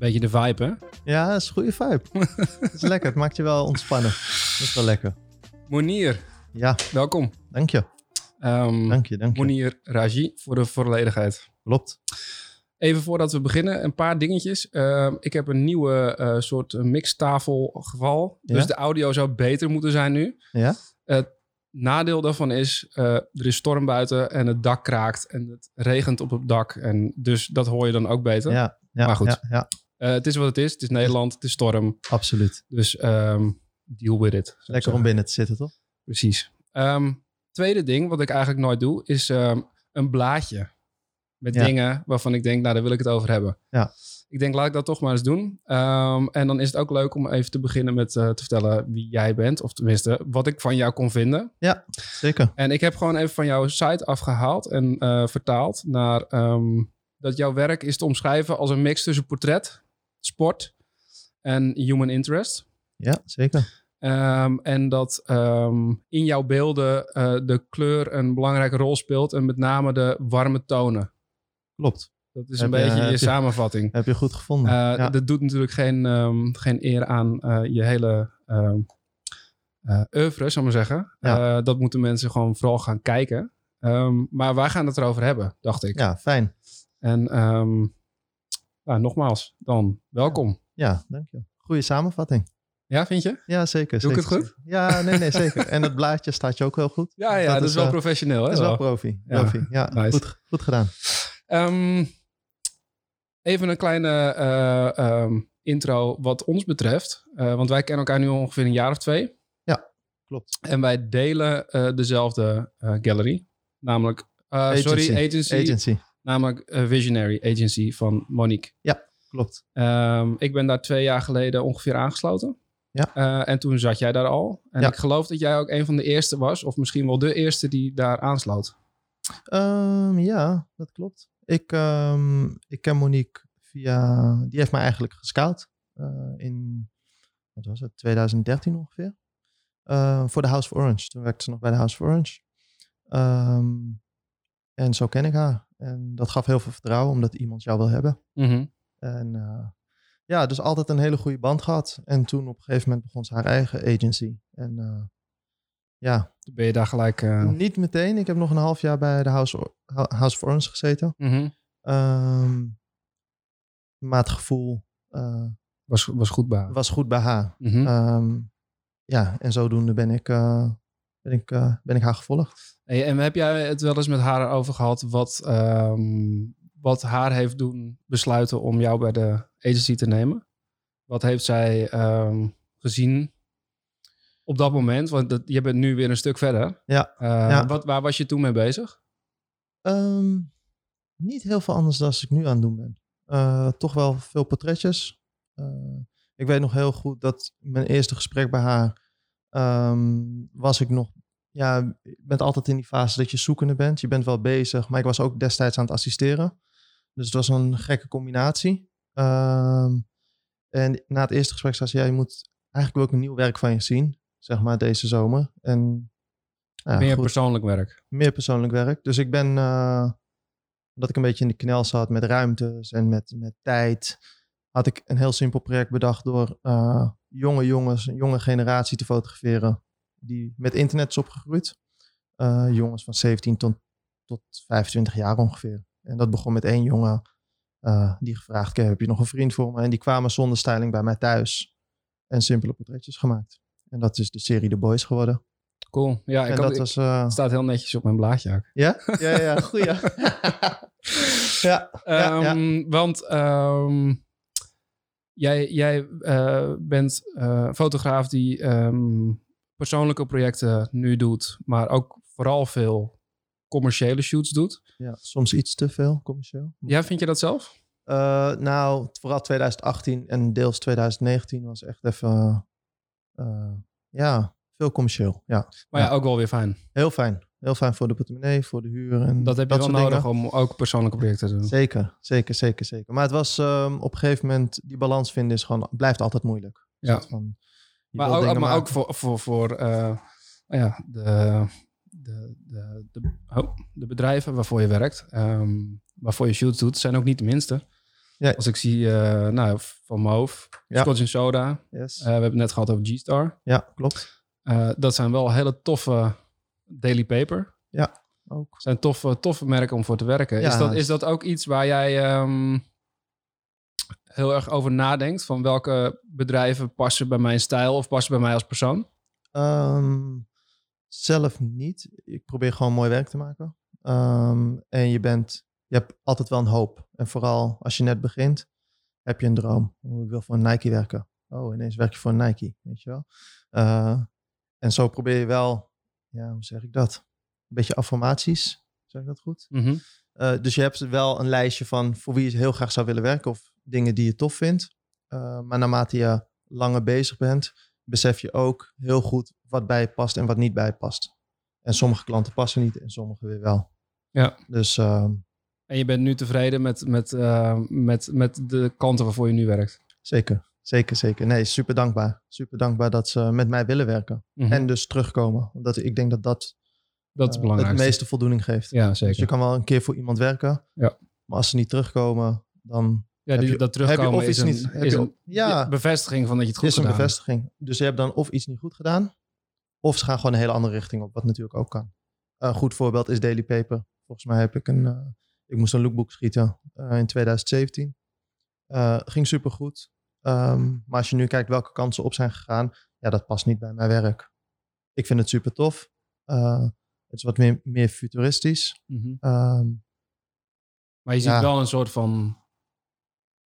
Beetje de vibe, hè? Ja, dat is een goede vibe. Het is lekker. Het maakt je wel ontspannen. Dat is wel lekker. Monier, Ja, welkom. dank je. Ehm Dank je, dank je. Monier Raji, voor de volledigheid. Klopt. Even voordat we beginnen, een paar dingetjes. Ehm, ik heb een nieuwe eh, soort mixtafel geval. Dus Ja? de audio zou beter moeten zijn nu. Ja? Het nadeel daarvan is, eh, er is storm buiten en het dak kraakt en het regent op het dak. En dus dat hoor je dan ook beter. Ja, ja, Maar goed. Ja, ja, Eh, het is wat het is. Het is Nederland, het is storm. absoluut. Dus ehm, deal with it. Lekker om binnen te zitten, toch? Precies. Ehm, tweede ding, wat ik eigenlijk nooit doe, is ehm, een blaadje. Met Ja. dingen waarvan ik denk, nou, daar wil ik het over hebben. Ja. Ik denk, laat ik dat toch maar eens doen. En dan is het ook leuk om even te beginnen met eh, te vertellen wie jij bent. Of tenminste, wat ik van jou kon vinden. Zeker. En ik heb gewoon even van jouw site afgehaald en eh, vertaald naar dat jouw werk is te omschrijven als een mix tussen portret, sport en human interest. Ja, zeker. Ehm, en dat ehm, in jouw beelden eh, de kleur een belangrijke rol speelt. En met name de warme tonen. Klopt. Dat is Heb een je- beetje je samenvatting. Heb je goed gevonden. Eh, ja. Dat doet natuurlijk geen, ehm, geen eer aan eh, je hele oeuvre, zal ik maar zeggen. Ja. Dat moeten mensen gewoon vooral gaan kijken. Maar wij gaan het erover hebben, dacht ik. ja, fijn. En nou, nogmaals, dan welkom. Ja, dank je. Goeie samenvatting. Ja, vind je? Ja, zeker. Doe ik het goed? Ja, nee, nee, zeker. En het blaadje staat je ook wel goed. Ja, ja dat, is wel eh, professioneel. Hè? Dat is wel profi. Ja, profi. Ja, nice. goed, goed gedaan. Ehm, even een kleine eh, ehm, intro wat ons betreft. Eh, want wij kennen elkaar nu ongeveer een jaar of twee. Klopt. En wij delen dezelfde gallery. Namelijk, sorry, agency. Agency. Namelijk eh, Visionary Agency van Monique. Klopt. Ehm, ik ben daar twee jaar geleden ongeveer aangesloten. Ja. Eh, en toen zat jij daar al. En Ja. ik geloof dat jij ook een van de eerste was. Of misschien wel de eerste die daar aansloot. Ehm, ja, dat klopt. Ik, ehm, ik ken Monique via... Die heeft mij eigenlijk gescout eh, in, wat was het, 2013 ongeveer. Voor de House of Orange. Toen werkte ze nog bij de House of Orange. En zo ken ik haar. En dat gaf heel veel vertrouwen, omdat iemand jou wil hebben. Mhm. En eh, ja, dus altijd een hele goede band gehad. En toen op een gegeven moment begon ze haar eigen agency. En eh, ja, ben je daar gelijk... eh, niet meteen. Ik heb nog een half jaar bij de House, of- House of Orange gezeten. Ehm, maar het gevoel was, was goed bij haar. was goed bij haar. Ehm, ja, en zodoende ben ik, ben, ik, eh, ben ik haar gevolgd. Hey, en heb jij het wel eens met haar over gehad wat, ehm, wat haar heeft doen besluiten om jou bij de agency te nemen? Wat heeft zij ehm, gezien op dat moment? Want dat, je bent nu weer een stuk verder. Ja, Eh, ja. Wat, waar was je toen mee bezig? Ehm, niet heel veel anders dan als ik nu aan het doen ben. Eh, toch wel veel portretjes. Ik weet nog heel goed dat mijn eerste gesprek bij haar ehm, was ik nog. Ja, je bent altijd in die fase dat je zoekende bent. Je bent wel bezig, maar ik was ook destijds aan het assisteren. Dus het was een gekke combinatie. Ehm, en na het eerste gesprek zei ze, ja, je moet eigenlijk ik een nieuw werk van je zien, zeg maar, deze zomer. En ja, Meer goed persoonlijk werk. meer persoonlijk werk. Dus ik ben, eh, omdat ik een beetje in de knel zat met ruimtes en met, met tijd, had ik een heel simpel project bedacht door eh, jonge jongens, een jonge generatie te fotograferen die met internet is opgegroeid. Eh, jongens van 17 tot, tot 25 jaar ongeveer. En dat begon met één jongen eh, die gevraagd kreeg, heb je nog een vriend voor me? En die kwamen zonder styling bij mij thuis en simpele portretjes gemaakt. En dat is de serie The Boys geworden. Cool. Ja, ik en had, dat ik- was... eh, het staat heel netjes op mijn blaadje ook. ja? Ja, ja, goeie. ja, ja, ja. Ehm, Want ehm, jij, jij eh, bent eh, fotograaf die ehm, persoonlijke projecten nu doet, maar ook vooral veel commerciële shoots doet. ja, soms iets te veel commercieel. Ja, vind je dat zelf? Eh, nou, vooral 2018 en deels 2019 was echt even... ja, veel commercieel. Ja, Maar ja, Ja. ook wel weer fijn. heel fijn. Heel fijn voor de portemonnee, voor de huur. En Dat heb je wel nodig dingen. om ook persoonlijke projecten te doen. Zeker, zeker, zeker, zeker. Maar het was ehm, op een gegeven moment... Die balans vinden is gewoon, blijft altijd moeilijk. Ja. Van, je Maar ook, maar ook voor, voor, voor eh, ja, de, de, de, de, oh, de bedrijven waarvoor je werkt, ehm, waarvoor je shoots doet, zijn ook niet de minste. Ja. Als ik zie, eh, nou, van mijn hoofd, Ja. Scotch Soda. Yes. Eh, we hebben het net gehad over G-Star. ja, klopt. Dat zijn wel hele toffe Daily Paper. Ook. zijn toffe, toffe merken om voor te werken. Ja. Is, dat, is dat ook iets waar jij ehm, heel erg over nadenkt? Van welke bedrijven passen bij mijn stijl of passen bij mij als persoon? Ehm, zelf niet. Ik probeer gewoon mooi werk te maken. Ehm, en je bent, je hebt altijd wel een hoop. En vooral als je net begint, heb je een droom. Oh, ik wil voor een Nike werken. Oh, ineens werk je voor een Nike, weet je wel. Eh, en zo probeer je wel, ja, hoe zeg ik dat? Een beetje affirmaties, zeg ik dat goed? Mhm. Eh, dus je hebt wel een lijstje van voor wie je heel graag zou willen werken of dingen die je tof vindt. Eh, maar naarmate je langer bezig bent, besef je ook heel goed wat bij je past en wat niet bij je past. En sommige klanten passen niet en sommige weer wel. Ja. Dus ehm, En je bent nu tevreden met, met, eh, met, met de klanten waarvoor je nu werkt? zeker, zeker, zeker. Nee, super dankbaar. Super dankbaar dat ze met mij willen werken. Mhm. En dus terugkomen. Want ik denk dat dat dat is eh, het meeste voldoening geeft. Ja, Dus zeker. je kan wel een keer voor iemand werken. Ja. Maar als ze niet terugkomen, dan ja, die, je- dat terugkomen of is iets een, niet- is je een ja. bevestiging van dat je het Het goed is een gedaan hebt. bevestiging. Dus je hebt dan of iets niet goed gedaan, of ze gaan gewoon een hele andere richting op, wat natuurlijk ook kan. Een goed voorbeeld is Daily Paper. Volgens mij heb ik een, eh, ik moest een lookbook schieten eh, in 2017. Eh, ging supergoed. Ehm, maar als je nu kijkt welke kansen op zijn gegaan, ja, dat past niet bij mijn werk. Ik vind het super tof. Eh, het is wat meer, meer futuristisch. Mhm. Ehm, Maar je ziet Ja. wel een soort van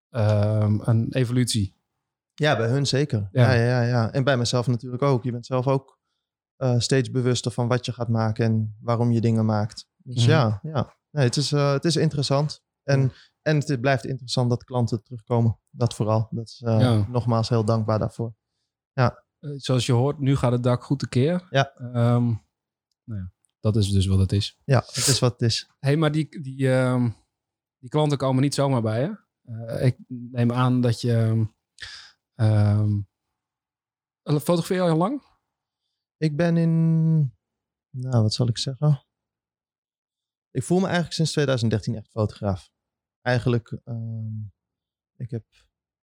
ehm, een evolutie. Ja, bij hun zeker. Ja. Ja. Ja, ja, ja, En bij mezelf natuurlijk ook. Je bent zelf ook eh, steeds bewuster van wat je gaat maken en waarom je dingen maakt. Dus Mhm. ja, ja. Nee, het, is, eh, het is interessant. En, en het blijft interessant dat klanten terugkomen. Dat vooral. Dat is eh, Ja. nogmaals heel dankbaar daarvoor. Eh, zoals je hoort, nu gaat het dak goed tekeer. Ja. Ehm, nou ja, dat is dus wat het is. Ja, het is wat het is. hey, maar die, die, ehm, die klanten komen niet zomaar bij je. Eh, ik neem aan dat je... ehm fotografeer je al heel lang? Ik ben in, nou wat zal ik zeggen? Ik voel me eigenlijk sinds 2013 echt fotograaf. Eigenlijk, ehm, ik heb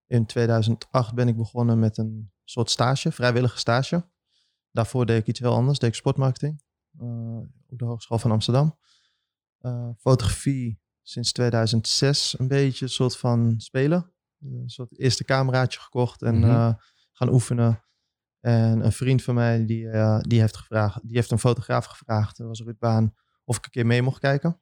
in 2008 ben ik begonnen met een soort stage, vrijwillige stage. Daarvoor deed ik iets heel anders, deed ik sportmarketing eh, op de Hogeschool van Amsterdam. Eh, fotografie sinds 2006 een beetje een soort van spelen. Een soort eerste cameraatje gekocht en Mhm. eh, gaan oefenen. En een vriend van mij die, eh, die, heeft gevraagd, die heeft een fotograaf gevraagd, dat was Ruud Baan, of ik een keer mee mocht kijken.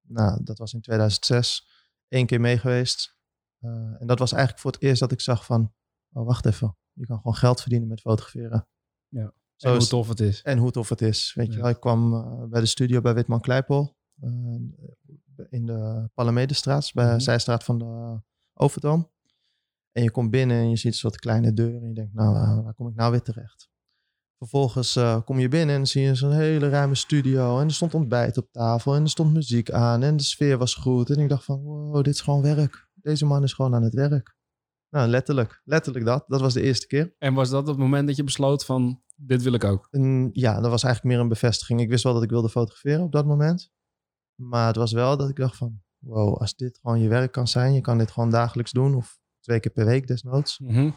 Nou, dat was in 2006. Eén keer mee geweest. Eh, en dat was eigenlijk voor het eerst dat ik zag van, oh wacht even, je kan gewoon geld verdienen met fotograferen. Ja. Zo en hoe tof het is. en hoe tof het is. Weet je wel, ik kwam eh, bij de studio bij Witman Kleipel. eh, in de Palamedestraat, bij de zijstraat van de Overtoom. En je komt binnen en je ziet een soort kleine deur. En je denkt, nou, waar, waar kom ik nou weer terecht? Vervolgens eh, kom je binnen en dan zie je zo'n hele ruime studio. En er stond ontbijt op tafel en er stond muziek aan. En de sfeer was goed. En ik dacht van, wow, dit is gewoon werk. Deze man is gewoon aan het werk. Nou, letterlijk. Letterlijk dat. Dat was de eerste keer. En was dat het moment dat je besloot van, dit wil ik ook? En ja, dat was eigenlijk meer een bevestiging. Ik wist wel dat ik wilde fotograferen op dat moment. Maar het was wel dat ik dacht van, wow, als dit gewoon je werk kan zijn, je kan dit gewoon dagelijks doen of twee keer per week desnoods. Mhm.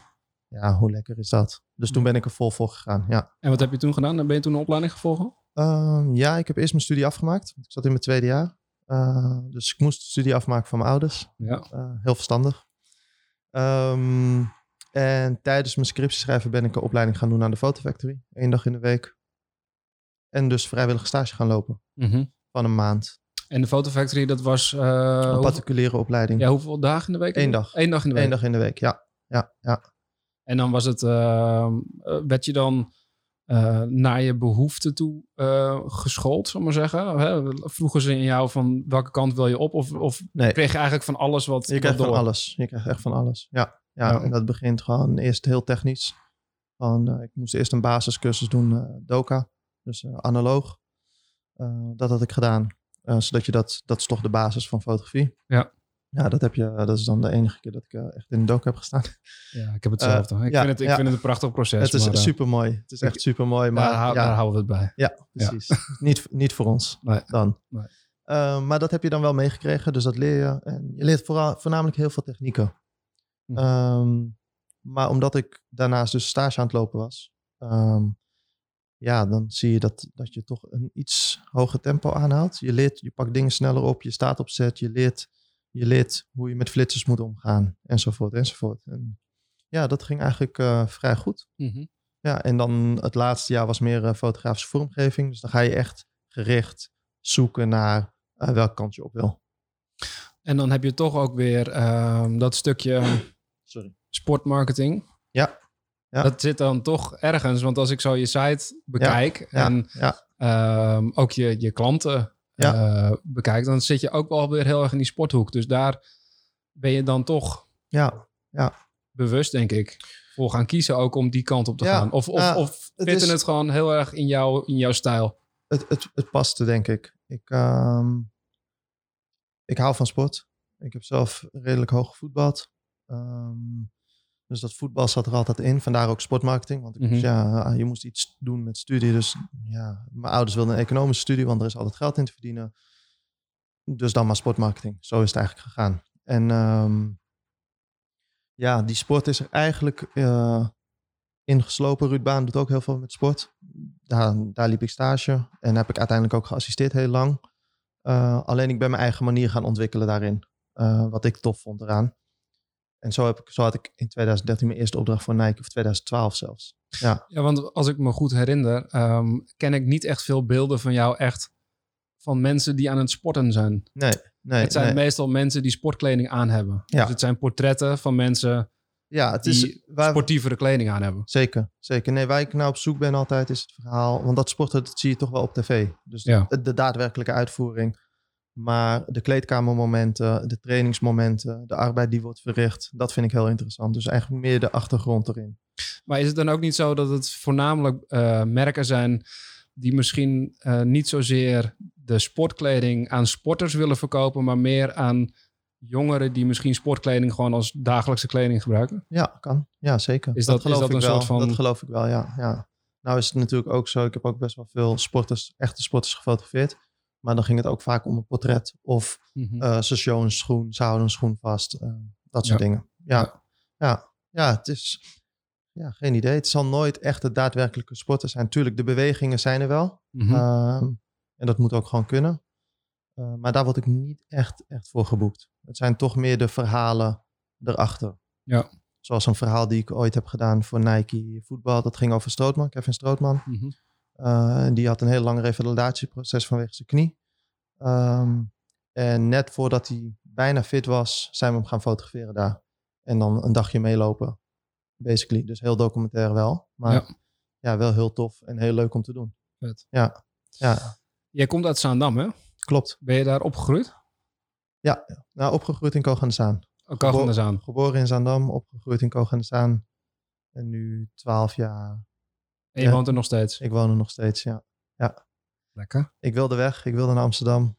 Ja, hoe lekker is dat? Dus toen ben ik er vol voor gegaan, ja. En wat heb je toen gedaan? Dan ben je toen een opleiding gevolgd? Ehm, ja, ik heb eerst mijn studie afgemaakt. Ik zat in mijn tweede jaar. Eh, dus ik moest de studie afmaken van mijn ouders. Ja. Eh, heel verstandig. Ehm, en tijdens mijn scriptieschrijven ben ik een opleiding gaan doen aan de Fotofactory. Eén dag in de week. En dus vrijwillig stage gaan lopen Mhm. van een maand. En de Fotofactory, dat was... eh, Een hoeveel, particuliere opleiding. ja, hoeveel dagen in de week? Eén dag. Eén dag in de week. Eén dag in de week, ja. Ja, ja. En dan was het, ehm, eh, werd je dan eh, naar je behoeften toe eh, geschoold, zal ik maar zeggen? Hè? Vroegen ze in jou van welke kant wil je op? Of, of Nee, kreeg je eigenlijk van alles wat je krijgt van alles. Je krijgt echt van alles. Ja, ja, Ja. en dat begint gewoon eerst heel technisch. Van, ik moest eerst een basiscursus doen, Doka. Dus analoog. Dat had ik gedaan. Zodat je dat, dat is toch de basis van fotografie. Ja. Ja, dat, heb je, dat is dan de enige keer dat ik eh, echt in de doka heb gestaan. Ja, ik heb hetzelfde. ik ja, vind, het, ik vind het een prachtig proces. het is maar, eh, super mooi. Het is echt super mooi. Maar daar, daar houden we het bij. Ja, precies. niet, niet voor ons Nee. dan. Nee. Eh, maar dat heb je dan wel meegekregen, dus dat leer je. En je leert vooral, voornamelijk heel veel technieken. Hm. Ehm, maar omdat ik daarnaast dus stage aan het lopen was, ehm, ja, dan zie je dat, dat je toch een iets hoger tempo aanhaalt. Je leert, je pakt dingen sneller op, je staat op set, je leert, je leert hoe je met flitsers moet omgaan, enzovoort, enzovoort. En ja, dat ging eigenlijk eh, vrij goed. Mhm. Ja, en dan het laatste jaar was meer eh, fotografische vormgeving. Dus dan ga je echt gericht zoeken naar eh, welke kant je op wil. En dan heb je toch ook weer ehm, dat stukje Sorry. sportmarketing. Ja. Ja. Dat zit dan toch ergens. Want als ik zo je site bekijk Ja, en ja, ehm, ook je, je klanten Ja. bekijk, dan zit je ook wel weer heel erg in die sporthoek. Dus daar ben je dan toch ja. bewust, denk ik, voor gaan kiezen ook om die kant op te Ja, gaan. Of, of, ja, of het is- het gewoon heel erg in, jou, in jouw stijl. Het, het, het paste, denk ik. Ik, ehm, ik hou van sport. Ik heb zelf redelijk hoog gevoetbald. Ehm, dus dat voetbal zat er altijd in. Vandaar ook sportmarketing. Want ik moest, Mhm. ja, je moest iets doen met studie. Dus ja, mijn ouders wilden een economische studie, want er is altijd geld in te verdienen. Dus dan maar sportmarketing. Zo is het eigenlijk gegaan. En ehm, ja, die sport is er eigenlijk eh, ingeslopen. Ruud Baan doet ook heel veel met sport. Daar, daar liep ik stage en heb ik uiteindelijk ook geassisteerd heel lang. Eh, alleen ik ben mijn eigen manier gaan ontwikkelen daarin. eh, wat ik tof vond eraan. En zo, heb ik, zo had ik in 2013 mijn eerste opdracht voor Nike, of 2012 zelfs. Ja, Ja, want als ik me goed herinner, ehm, ken ik niet echt veel beelden van jou echt van mensen die aan het sporten zijn. nee, nee. het zijn nee. meestal mensen die sportkleding aan hebben. Ja. Dus het zijn portretten van mensen Ja, het die is waar, sportievere kleding aan hebben. Zeker, zeker. Nee, waar ik nou op zoek ben altijd is het verhaal. Want dat sporten, dat zie je toch wel op tv. Dus Ja. de, de daadwerkelijke uitvoering. Maar de kleedkamermomenten, de trainingsmomenten, de arbeid die wordt verricht, dat vind ik heel interessant. Dus eigenlijk meer de achtergrond erin. Maar is het dan ook niet zo dat het voornamelijk eh, merken zijn die misschien eh, niet zozeer de sportkleding aan sporters willen verkopen, maar meer aan jongeren die misschien sportkleding gewoon als dagelijkse kleding gebruiken? Ja, kan. Ja, zeker. Is dat- is geloof dat ik een wel. soort van- Dat geloof ik wel, ja, ja. Nou is het natuurlijk ook zo, ik heb ook best wel veel sporters, echte sporters gefotografeerd. Maar dan ging het ook vaak om een portret of Mhm. eh ze showen een schoen, ze houden een schoen vast. eh, dat soort Ja. dingen. Ja. Ja. ja, het is ja, geen idee. Het zal nooit echt het daadwerkelijke sporten zijn. Tuurlijk, de bewegingen zijn er wel. Mhm. Ehm, en dat moet ook gewoon kunnen. Eh, maar daar word ik niet echt, echt voor geboekt. Het zijn toch meer de verhalen erachter. Ja. Zoals een verhaal die ik ooit heb gedaan voor Nike voetbal. Dat ging over Strootman, Kevin Strootman. Eh, en die had een heel lang revalidatieproces vanwege zijn knie. Ehm, en net voordat hij bijna fit was, zijn we hem gaan fotograferen daar. En dan een dagje meelopen, basically. Dus heel documentair wel. Maar Ja. ja, wel heel tof en heel leuk om te doen. Vet. Ja, ja Jij komt uit Zaandam, hè? klopt. Ben je daar opgegroeid? Nou, opgegroeid in Koog aan de Zaan. Ook al van Gebo- de Zaan. Geboren in Zaandam, opgegroeid in Koog aan de Zaan. En nu 12 jaar. En je Ja. woont er nog steeds. Ik woon er nog steeds, ja. Lekker. Ik wilde weg, ik wilde naar Amsterdam.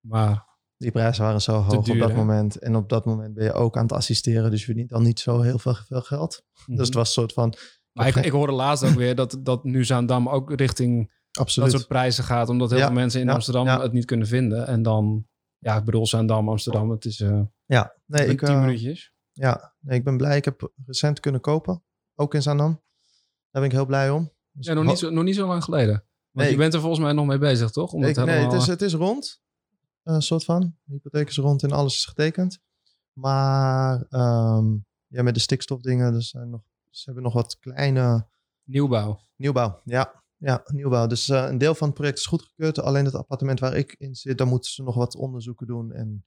Maar Die prijzen waren zo hoog duur, op dat hè? moment. En op dat moment ben je ook aan het assisteren. Dus je verdient al niet zo heel veel, veel geld. Mhm. Dus het was een soort van... Maar ik, ik hoorde laatst ook weer dat, dat nu Zaandam ook richting Absoluut. dat soort prijzen gaat. Omdat heel Ja, veel mensen in ja, Amsterdam ja. het niet kunnen vinden. En dan, ja, ik bedoel Zaandam, Amsterdam. Het is eh Ja, nee, ik, tien eh, minuutjes. ja, nee, ik ben blij. Ik heb recent kunnen kopen. Ook in Zaandam. Daar ben ik heel blij om. Dus Ja, nog niet, zo, nog niet zo lang geleden. Want Nee, je bent er volgens mij nog mee bezig, toch? Om Ik, het nee, het is, het is rond. Een soort van. De hypotheek is rond en alles is getekend. Maar ehm, ja, met de stikstofdingen, er zijn nog, ze hebben nog wat kleine nieuwbouw. nieuwbouw. Ja, ja nieuwbouw. Dus eh, een deel van het project is goedgekeurd. Alleen het appartement waar ik in zit, daar moeten ze nog wat onderzoeken doen. En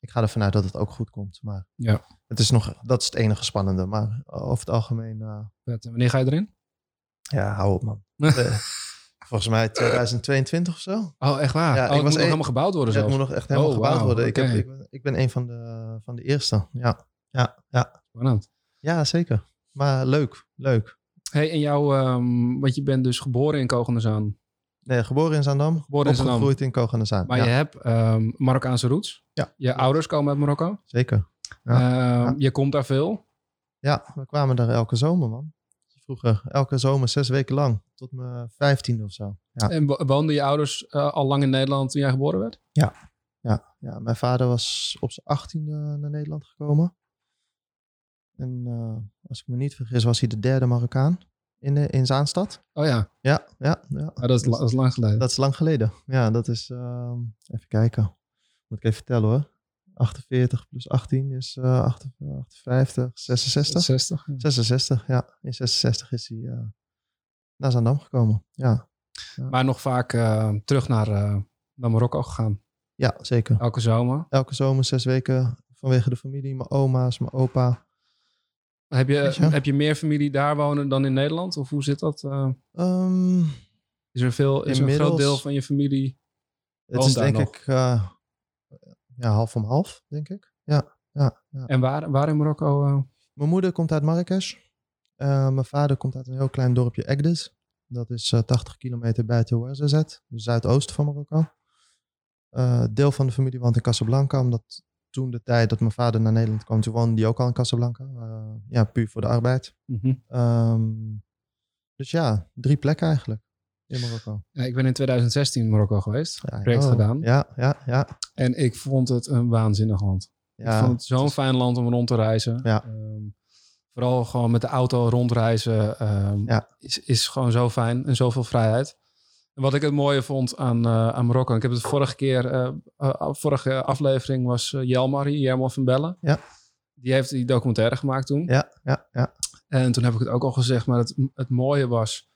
ik ga ervan uit dat het ook goed komt. Maar Ja. het is nog, dat is het enige spannende. Maar over het algemeen, eh. En Wanneer ga je erin? Ja, hou op man. Eh, volgens mij 2022 of zo. Oh, echt waar? Ja, oh, ik het was moet nog een- helemaal gebouwd worden Ja, het moet nog echt helemaal Oh, gebouwd worden. Ik, heb, ik, ben, ik ben een van de, van de eerste. Ja, ja, ja. Spannend. ja, zeker. Maar leuk, leuk. Hey, en jou, ehm, want je bent dus geboren in Kogenderzaan. Nee, geboren in Zaandam, Geboren in Zaandam. opgegroeid in. Maar ja, je hebt ehm, Marokkaanse roots. Ja. Je ouders komen uit Marokko. zeker. Ja. Ehm, Ja. Je komt daar veel. Ja, we kwamen daar elke zomer, man. Vroeger, elke zomer, zes weken lang. Tot mijn vijftiende of zo. Ja, En wo- woonden je ouders eh, al lang in Nederland toen jij geboren werd? ja ja, ja. Mijn vader was op zijn achttiende naar Nederland gekomen. En eh, als ik me niet vergis, was hij de derde Marokkaan in, de, in Zaanstad. Oh ja, Ja, ja, ja. Ah, dat, is, la- dat is lang geleden. Dat is lang geleden. Ja, dat is. ehm, even kijken. Moet ik even vertellen hoor. 48 plus 18 is eh 58, 66. 60. ja. 66, ja. In 66 is hij eh, naar Zaandam gekomen. Ja, Maar nog vaak eh, terug naar, eh, naar Marokko gegaan. ja zeker. Elke zomer. Elke zomer zes weken vanwege de familie. Mijn oma's, mijn opa. Heb je, je? heb je meer familie daar wonen dan in Nederland? Of hoe zit dat? eh? Ehm, is er, veel, is er een groot deel van je familie? het is denk nog? ik ja, half om half, denk ik. Ja, ja, ja. En waar, waar in Marokko? eh? Mijn moeder komt uit Marrakesh. Eh, mijn vader komt uit een heel klein dorpje Egdes. Dat is eh, 80 kilometer buiten Ouarzazate, de zuidoosten van Marokko. Eh, deel van de familie woont in Casablanca, omdat toen de tijd dat mijn vader naar Nederland kwam, toen woonde die ook al in Casablanca. Eh, ja, puur voor de arbeid. mhm. Ehm, dus ja, drie plekken eigenlijk in Marokko. ja, ik ben in 2016 in Marokko geweest. Ja, project oh, gedaan. Ja, ja, ja. En ik vond het een waanzinnig land. ja ik vond het zo'n is- fijn land om rond te reizen. Ja. Ehm, vooral gewoon met de auto rondreizen ehm, Ja. is, is gewoon zo fijn en zoveel vrijheid. En wat ik het mooie vond aan, eh, aan Marokko, ik heb het vorige keer, eh, eh, vorige aflevering was uh, Jelmar, Jelmar van Bellen. Ja. Die heeft die documentaire gemaakt toen. Ja, ja, ja. En toen heb ik het ook al gezegd, maar het, het mooie was,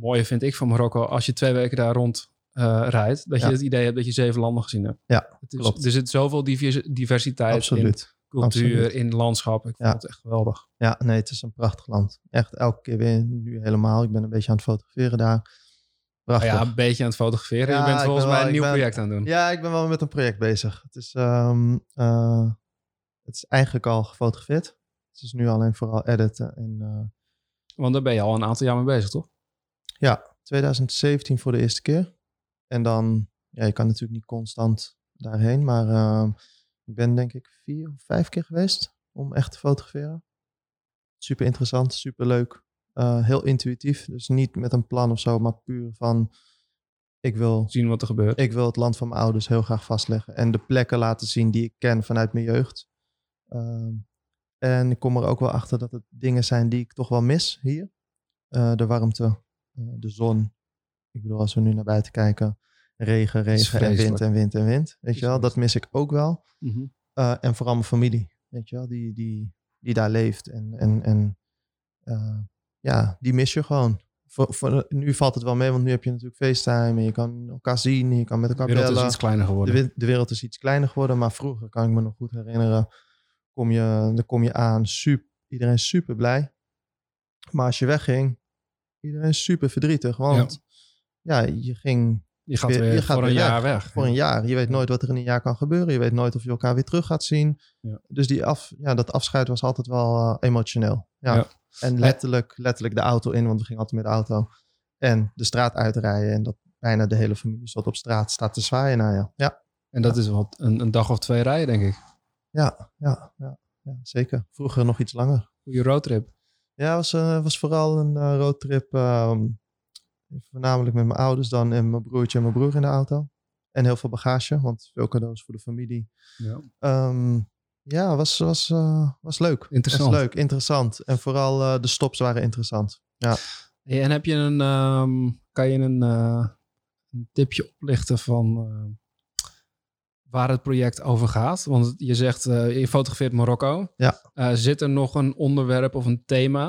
mooie vind ik van Marokko, als je twee weken daar rond eh, rijdt, dat Ja. je het idee hebt dat je zeven landen gezien hebt. Ja, het is, klopt. Er zit zoveel divers- diversiteit in Absoluut. cultuur, Absoluut. in landschap. Ik vond Ja. het echt geweldig. Ja, nee, het is een prachtig land. Echt elke keer weer, nu helemaal. Ik ben een beetje aan het fotograferen daar. Nou Prachtig. ja, een beetje aan het fotograferen. Ja, je bent volgens ben mij een nieuw ben- project aan het doen. Ja, ik ben wel met een project bezig. Het is, ehm, eh, het is eigenlijk al gefotografeerd. Het is nu alleen vooral editen. En, eh, Want daar ben je al een aantal jaar mee bezig, toch? Ja, 2017 voor de eerste keer. En dan, ja, je kan natuurlijk niet constant daarheen. Maar ehm, ik ben denk ik vier of vijf keer geweest om echt te fotograferen. Super interessant, super leuk. Eh, heel intuïtief. Dus niet met een plan of zo, maar puur van... Ik wil Zien wat er gebeurt. ik wil het land van mijn ouders heel graag vastleggen. En de plekken laten zien die ik ken vanuit mijn jeugd. Ehm, en ik kom er ook wel achter dat het dingen zijn die ik toch wel mis hier. Eh, de warmte, de zon. Ik bedoel, als we nu naar buiten kijken. Regen, regen en wind en wind en wind. Weet je wel, dat mis ik ook wel. Mhm. Eh, en vooral mijn familie. Weet je wel, die, die, die daar leeft. En, en, en eh, ja, die mis je gewoon. Voor, voor, nu valt het wel mee, want nu heb je natuurlijk FaceTime. En je kan elkaar zien, je kan met De elkaar wereld is bellen. iets kleiner De, geworden. wi- de wereld is iets kleiner geworden, maar vroeger kan ik me nog goed herinneren. Kom je, dan kom je aan, super, iedereen super blij. Maar als je wegging, iedereen is super verdrietig. Want ja, je ging je gaat weer- weer je gaat voor een jaar weg. weg. voor een jaar. Je weet nooit wat er in een jaar kan gebeuren. Je weet nooit of je elkaar weer terug gaat zien. Ja. Dus die af, ja, dat afscheid was altijd wel eh, emotioneel. Ja. En letterlijk, letterlijk de auto in, want we gingen altijd met de auto. En de straat uitrijden. En dat bijna de hele familie zat op straat, staat te zwaaien naar je. Ja, En dat is wat een, een dag of twee rijden, denk ik. ja, ja, ja, ja zeker. Vroeger nog iets langer. Goede roadtrip. Ja, het was, eh, was vooral een eh, roadtrip. ehm, voornamelijk met mijn ouders dan en mijn broertje en mijn broer in de auto. En heel veel bagage, want veel cadeaus voor de familie. Ja. Ehm, ja, was, was, eh, was leuk. Interessant. Was leuk, interessant. En vooral de stops waren interessant. Ja. Hey, en heb je een, ehm, kan je een, een tipje oplichten van waar het project over gaat? Want je zegt, eh, je fotografeert Marokko. Ja. Eh, zit er nog een onderwerp of een thema?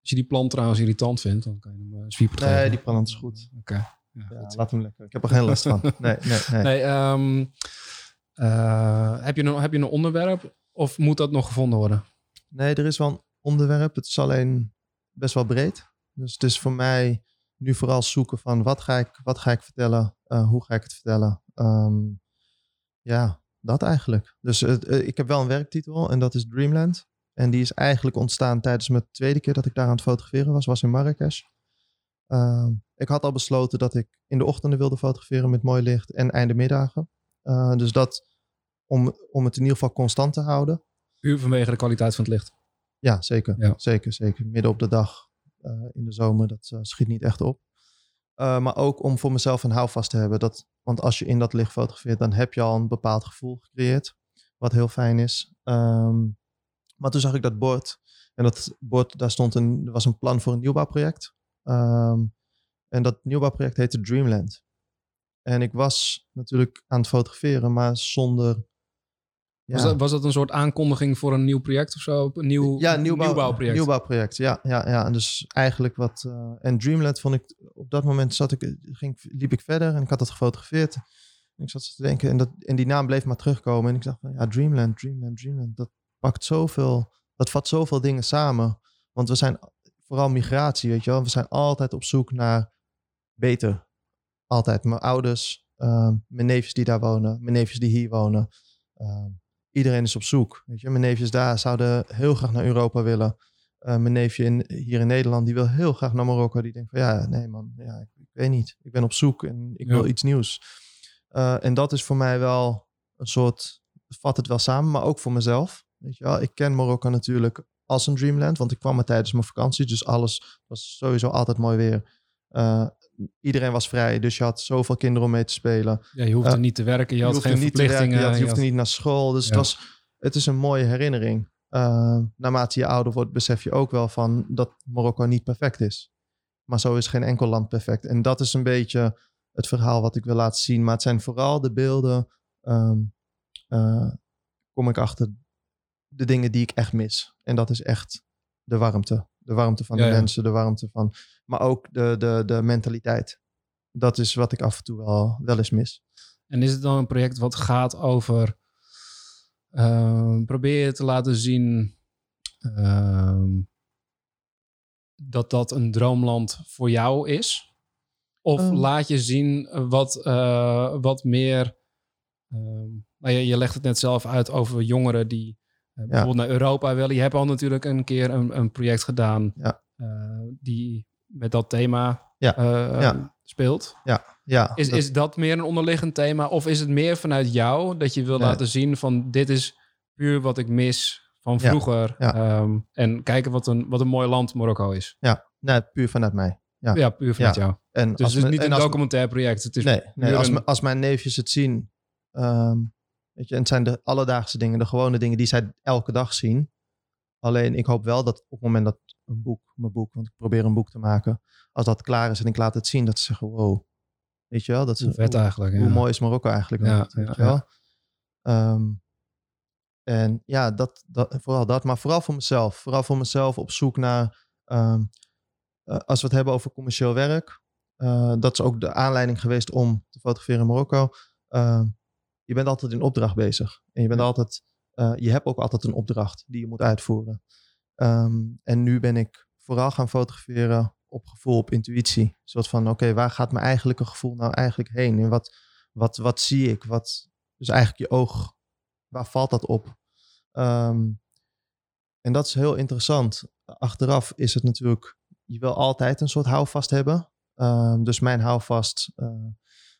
Als je die plant trouwens irritant vindt, dan kan je hem uh, Nee, geven. die plant is goed. Oké. Ja, laat hem lekker. Ik heb er geen last van. Nee, nee, nee. Nee, ehm, eh, heb, je een, heb je een onderwerp of moet dat nog gevonden worden? Nee, er is wel een onderwerp. Het is alleen best wel breed. Dus het is voor mij nu vooral zoeken van wat ga ik, wat ga ik vertellen? Hoe ga ik het vertellen? Ehm, ja, dat eigenlijk. Dus het- eh, ik heb wel een werktitel en dat is Dreamland. En die is eigenlijk ontstaan tijdens mijn tweede keer dat ik daar aan het fotograferen was. Was in Marrakesh. Ehm, ik had al besloten dat ik in de ochtenden wilde fotograferen met mooi licht en einde middagen. Eh, dus dat om, om het in ieder geval constant te houden. Puur vanwege de kwaliteit van het licht. Ja, zeker. Ja. Zeker, zeker. Midden op de dag eh, in de zomer, dat eh, schiet niet echt op. Uh, maar ook om voor mezelf een houvast te hebben. Dat, want als je in dat licht fotografeert, dan heb je al een bepaald gevoel gecreëerd. Wat heel fijn is. Um, maar toen zag ik dat bord. En dat bord, daar stond een, er was een plan voor een nieuwbouwproject. Um, en dat nieuwbouwproject heette Dreamland. En ik was natuurlijk aan het fotograferen, maar zonder was, dat, was dat een soort aankondiging voor een nieuw project of zo? Een nieuw, ja, nieuwbouw, nieuwbouwproject. Nieuwbouwproject, ja. ja, ja. En dus eigenlijk wat... Uh, en Dreamland vond ik... Op dat moment zat ik, ging, liep ik verder en ik had dat gefotografeerd. En ik zat te denken en, dat, en die naam bleef maar terugkomen. En ik dacht van, ja, Dreamland, Dreamland, Dreamland. Dat pakt zoveel... Dat vat zoveel dingen samen. Want we zijn vooral migratie, weet je wel. We zijn altijd op zoek naar beter. Altijd. Mijn ouders, uh, mijn neefjes die daar wonen, mijn neefjes die hier wonen. Uh, iedereen is op zoek. Weet je? Mijn neefjes daar zouden heel graag naar Europa willen. Uh, mijn neefje in, hier in Nederland, die wil heel graag naar Marokko. Die denkt van ja, nee man, ja, ik, ik weet niet. Ik ben op zoek en ik wil iets nieuws. Uh, en dat is voor mij wel een soort, vat het wel samen, maar ook voor mezelf. Weet je wel? Ik ken Marokko natuurlijk als een dreamland, want ik kwam er tijdens mijn vakantie. Dus alles was sowieso altijd mooi weer. Uh, iedereen was vrij, dus je had zoveel kinderen om mee te spelen. Ja, je hoefde uh, niet te werken, je, had geen verplichtingen. Werken, je, had, je hoefde niet naar school, dus ja. het, was, het is een mooie herinnering. Uh, naarmate je ouder wordt, besef je ook wel van dat Marokko niet perfect is. Maar zo is geen enkel land perfect. En dat is een beetje het verhaal wat ik wil laten zien. Maar het zijn vooral de beelden, um, uh, kom ik achter de dingen die ik echt mis. En dat is echt de warmte. De warmte van de ja, mensen, de warmte van. Maar ook de, de, de mentaliteit. Dat is wat ik af en toe wel, wel eens mis. En is het dan een project wat gaat over. Uh, probeer je te laten zien. Uh, dat dat een droomland voor jou is? Of Ehm. laat je zien wat, uh, wat meer. ehm, nou je legt het net zelf uit over jongeren die uh, bijvoorbeeld naar Europa willen. Je hebt al natuurlijk een keer een, een project gedaan Ja. uh, die met dat thema Ja, uh, ja. speelt. Ja, ja. Is, dat- is dat meer een onderliggend thema? Of is het meer vanuit jou dat je wil Nee. laten zien van dit is puur wat ik mis van vroeger. ja. Ehm, en kijken wat een, wat een mooi land Marokko is. ja, nee, puur vanuit mij. Ja. Ja, puur vanuit jou. En Dus als het is me- niet en een documentair project. Het is Nee, als, een- als mijn neefjes het zien. ehm, weet je, en het zijn de alledaagse dingen, de gewone dingen die zij elke dag zien. Alleen ik hoop wel dat op het moment dat een boek, mijn boek, want ik probeer een boek te maken. Als dat klaar is en ik laat het zien, dat ze zeggen, wow. Weet je wel? Dat ze, Hoe vet eigenlijk. hoe ja. mooi is Marokko eigenlijk? Ja, weet ja, je wel? Ehm, en ja, dat, dat, vooral dat. Maar vooral voor mezelf. Vooral voor mezelf op zoek naar... ehm, eh, als we het hebben over commercieel werk. eh, dat is ook de aanleiding geweest om te fotograferen in Marokko. Ehm, je bent altijd in opdracht bezig. En je bent Ja. altijd... eh, je hebt ook altijd een opdracht die je moet uitvoeren. Ehm, en nu ben ik vooral gaan fotograferen op gevoel, op intuïtie. Een soort van, oké, waar gaat mijn eigenlijke gevoel nou eigenlijk heen? En wat, wat, wat zie ik? Wat, dus eigenlijk je oog, waar valt dat op? Ehm, en dat is heel interessant. Achteraf is het natuurlijk, je wil altijd een soort houvast hebben. Ehm, dus mijn houvast eh,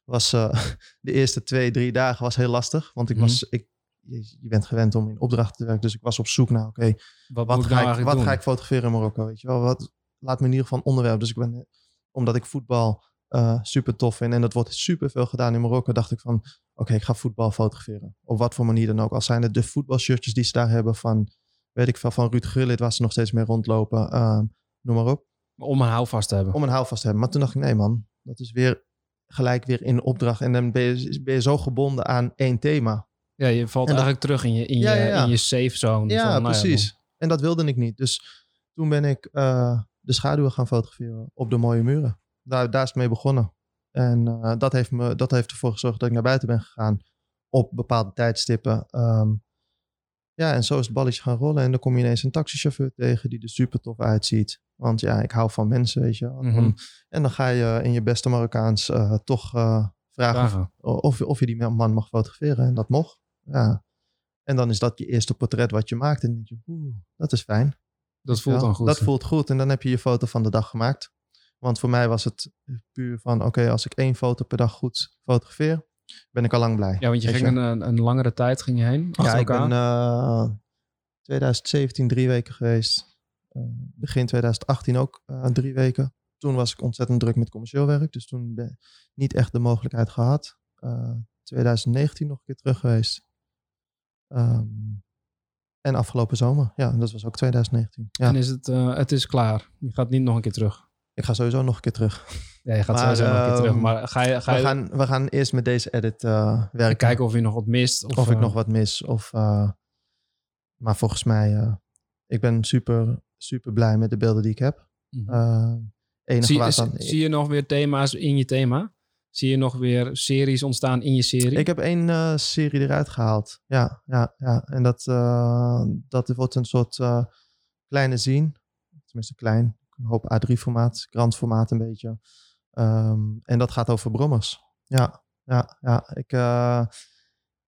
was eh, de eerste twee, drie dagen was heel lastig. Want ik Mhm. was, ik, je, je bent gewend om in opdrachten te werken. Dus ik was op zoek naar, oké, Wat, ga, nou ik, wat doen? ga ik fotograferen in Marokko? Weet je wel, wat, laat me in ieder geval een onderwerp. Dus ik ben, omdat ik voetbal eh, super tof vind en dat wordt super veel gedaan in Marokko, dacht ik van, oké, ik ga voetbal fotograferen. Op wat voor manier dan ook. Al zijn het de voetbalshirtjes die ze daar hebben van, weet ik veel, van Ruud Gullit, waar ze nog steeds mee rondlopen. ehm, noem maar op. Om een houvast te hebben. Om een houvast te hebben. Maar toen dacht ik, nee man, dat is weer gelijk weer in opdracht. En dan ben je, ben je zo gebonden aan één thema. Ja, je valt En dat- eigenlijk terug in je, in Ja, je, ja. In je safe zone. Ja, van, nou precies. en dat wilde ik niet. Dus toen ben ik eh, de schaduwen gaan fotograferen op de mooie muren. Daar, daar is het mee begonnen. En eh, dat, heeft me, dat heeft ervoor gezorgd dat ik naar buiten ben gegaan op bepaalde tijdstippen. Ehm, ja, en zo is het balletje gaan rollen. En dan kom je ineens een taxichauffeur tegen die er super tof uitziet. Want ja, ik hou van mensen, weet je. Mhm. En- dan ga je in je beste Marokkaans eh, toch eh, vragen of, of, of je die man mag fotograferen. En dat mocht. Ja. En dan is dat je eerste portret wat je maakt. En dan denk je, oeh, dat is fijn. Dat voelt dan goed. Dat voelt goed. En dan heb je je foto van de dag gemaakt. Want voor mij was het puur van, oké, als ik één foto per dag goed fotografeer, ben ik al lang blij. Ja, want je ging een, een, een langere tijd ging je heen. Ja, ik elkaar. ben eh 2017 drie weken geweest. Eh, begin 2018 ook eh, drie weken. toen was ik ontzettend druk met commercieel werk. Dus toen ben niet echt de mogelijkheid gehad. Uh, 2019 nog een keer terug geweest. Ehm, en afgelopen zomer. Ja, dat was ook 2019. Ja. En is het, uh, het is klaar. Je gaat niet nog een keer terug. Ik ga sowieso nog een keer terug. Ja, je gaat maar, sowieso nog een keer terug. ehm, Maar ga je, ga we, je gaan, we gaan eerst met deze edit uh, werken. kijken of je nog wat mist? Of, Of, ik eh, nog wat mis. Of, maar volgens mij, ik ben super, super blij met de beelden die ik heb. Uh, enige zie, zie, dan, zie je nog weer thema's in je thema? Zie je nog weer series ontstaan in je serie? Ik heb één uh, serie eruit gehaald. Ja, ja, ja. En dat, uh, dat wordt een soort uh, kleine zien. Tenminste klein. Een hoop A3-formaat, krantformaat een beetje. Um, en dat gaat over brommers. Ja, ja, ja. Ik,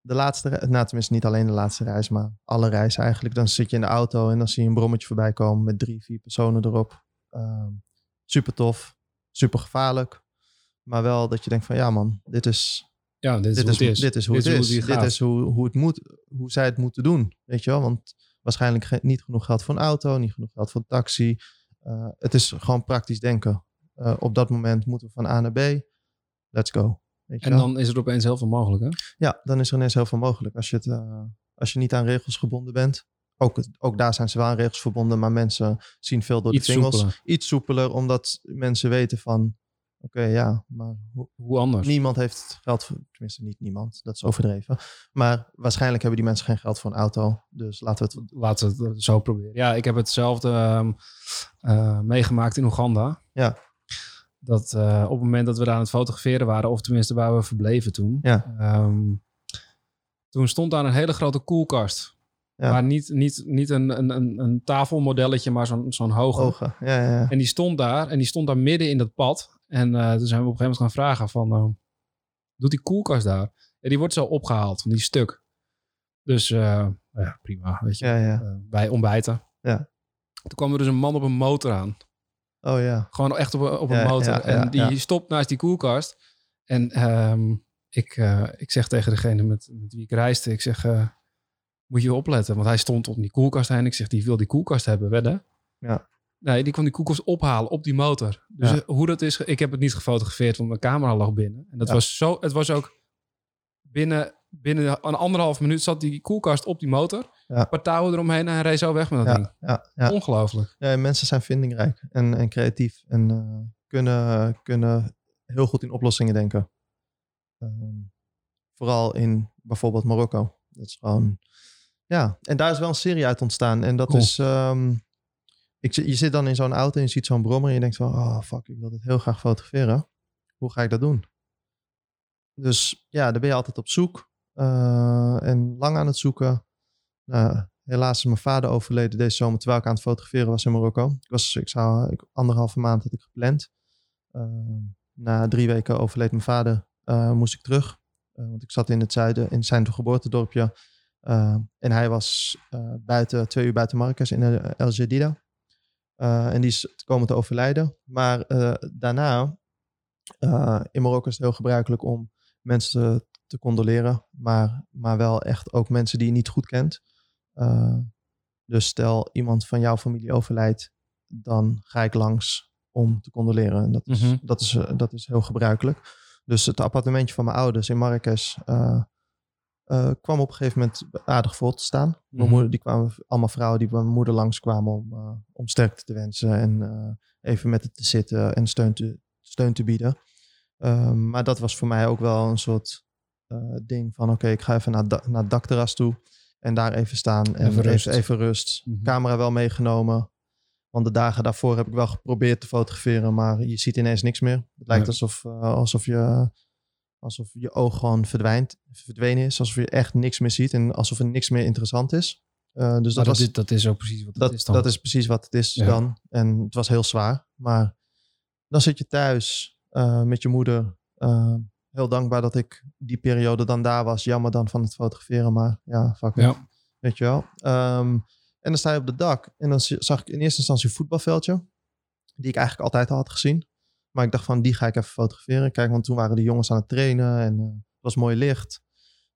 de laatste, nou tenminste niet alleen de laatste reis, maar alle reizen eigenlijk. Dan zit je in de auto en dan zie je een brommetje voorbij komen met drie, vier personen erop. Um, super tof, super gevaarlijk. Maar wel dat je denkt van ja man, dit is, ja, dit is dit hoe is, het is. Dit is hoe Dit het is hoe Dit is hoe, hoe, het moet, hoe zij het moeten doen. Weet je wel? Want waarschijnlijk niet genoeg geld voor een auto, niet genoeg geld voor een taxi. Uh, het is gewoon praktisch denken. Uh, op dat moment moeten we van A naar B. Let's go. Weet je En wel? dan is er opeens heel veel mogelijk, hè? Ja, dan is er ineens heel veel mogelijk. Als je, het, uh, als je niet aan regels gebonden bent. Ook, ook daar zijn ze wel aan regels verbonden, maar mensen zien veel door Iets de vingers. soepeler. Iets soepeler, omdat mensen weten van... Oké, okay, ja, maar hoe, Hoe anders? Niemand heeft geld voor, tenminste niet niemand, dat is overdreven. Maar waarschijnlijk hebben die mensen geen geld voor een auto. Dus laten we het... Laten we het zo proberen. Ja, ik heb hetzelfde um, uh, meegemaakt in Oeganda. Ja. Dat uh, op het moment dat we daar aan het fotograferen waren, of tenminste waar we verbleven toen. Ja. Um, toen stond daar een hele grote koelkast. Ja. Maar niet, niet, niet een, een, een, een tafelmodelletje, maar zo'n zo'n hoge. Hoge, ja, ja, ja. En die stond daar. En die stond daar midden in dat pad. En uh, toen zijn we op een gegeven moment gaan vragen van... Uh, doet die koelkast daar? Ja, die wordt zo opgehaald, van die stuk. Dus uh, ja, prima, weet je. Bij ontbijten. Ja. Toen kwam er dus een man op een motor aan. Oh ja. Gewoon echt op, een- op een Ja, motor. ja, en die stopt naast die koelkast. En ehm, ik, uh, ik zeg tegen degene met, met wie ik reisde... Ik zeg, uh, moet je opletten. Want hij stond op die koelkast heen. Ik zeg, die wil die koelkast hebben, wedden? Ja. Nee, die kwam die koelkast ophalen op die motor. Dus Ja. uh, hoe dat is... Ik heb het niet gefotografeerd, want mijn camera lag binnen. En dat Ja. was zo... Het was ook binnen, binnen een anderhalf minuut zat die koelkast op die motor. Ja. Een paar touwen eromheen en hij reed zo weg met dat ding. Ja. Ongelooflijk. ja, mensen zijn vindingrijk en, en creatief en uh, kunnen, kunnen heel goed in oplossingen denken. Um, vooral in bijvoorbeeld Marokko. Dat is gewoon, ja, en daar is wel een serie uit ontstaan. En dat Cool. is, um, ik, je zit dan in zo'n auto en je ziet zo'n brommer en je denkt van, oh fuck, ik wil dit heel graag fotograferen. Hoe ga ik dat doen? Dus ja, daar ben je altijd op zoek uh, en lang aan het zoeken. Uh, helaas is mijn vader overleden deze zomer terwijl ik aan het fotograferen was in Marokko. Ik was, ik zou, anderhalve maand had ik gepland. Uh, na drie weken overleed mijn vader, uh, moest ik terug. Uh, want ik zat in het zuiden, in zijn geboortedorpje. En hij was buiten, twee uur buiten Marrakesh in El Jadida. En die is komen te overlijden. Maar daarna, in Marokko is het heel gebruikelijk om mensen te, te condoleren. Maar, maar wel echt ook mensen die je niet goed kent. Uh, dus stel iemand van jouw familie overlijdt, dan ga ik langs om te condoleren. En dat is, Mhm. dat is, uh, dat is heel gebruikelijk. Dus het appartementje van mijn ouders in Marrakesh uh, uh, kwam op een gegeven moment aardig vol te staan. Mijn Mhm. moeder, die kwamen allemaal vrouwen die bij mijn moeder langskwamen om, om sterkte te wensen en even met het te zitten en steun te, steun te bieden. Um, maar dat was voor mij ook wel een soort ding van oké, okay, ik ga even naar, naar het dakterras toe en daar even staan en Even rust. Even, even rust. Mhm. Camera wel meegenomen. Want de dagen daarvoor heb ik wel geprobeerd te fotograferen, maar je ziet ineens niks meer. Het lijkt Ja. alsof, uh, alsof, je, alsof je oog gewoon verdwijnt, verdwenen is. Alsof je echt niks meer ziet en alsof er niks meer interessant is. Uh, dus dat, dat, was, is, dat is ook precies wat het dat, is dan. dat is precies wat het is Ja. dan. En het was heel zwaar. Maar dan zit je thuis uh, met je moeder. Heel dankbaar dat ik die periode dan daar was. Jammer dan van het fotograferen, maar ja, fuck it. Weet je wel. Um, en dan sta je op het dak. En dan zag ik in eerste instantie een voetbalveldje. Die ik eigenlijk altijd al had gezien. Maar ik dacht van, die ga ik even fotograferen. Kijk, want toen waren de jongens aan het trainen. En uh, het was mooi licht.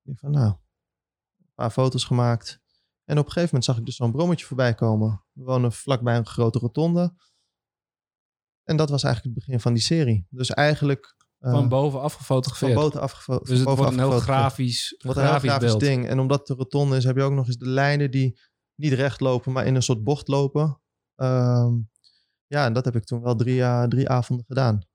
Ik van, nou, een paar foto's gemaakt. En op een gegeven moment zag ik dus zo'n brommetje voorbij komen. We wonen vlakbij een grote rotonde. en dat was eigenlijk het begin van die serie. Dus eigenlijk... eh, Van bovenaf van gefotografeerd. boven afgefo- dus het bovenaf wordt een heel gefotografeerd. grafisch, Het wordt een heel grafisch beeld. ding. En omdat de rotonde is, heb je ook nog eens de lijnen die niet recht lopen, maar in een soort bocht lopen. Ehm, ja, en dat heb ik toen wel drie, eh, drie avonden gedaan.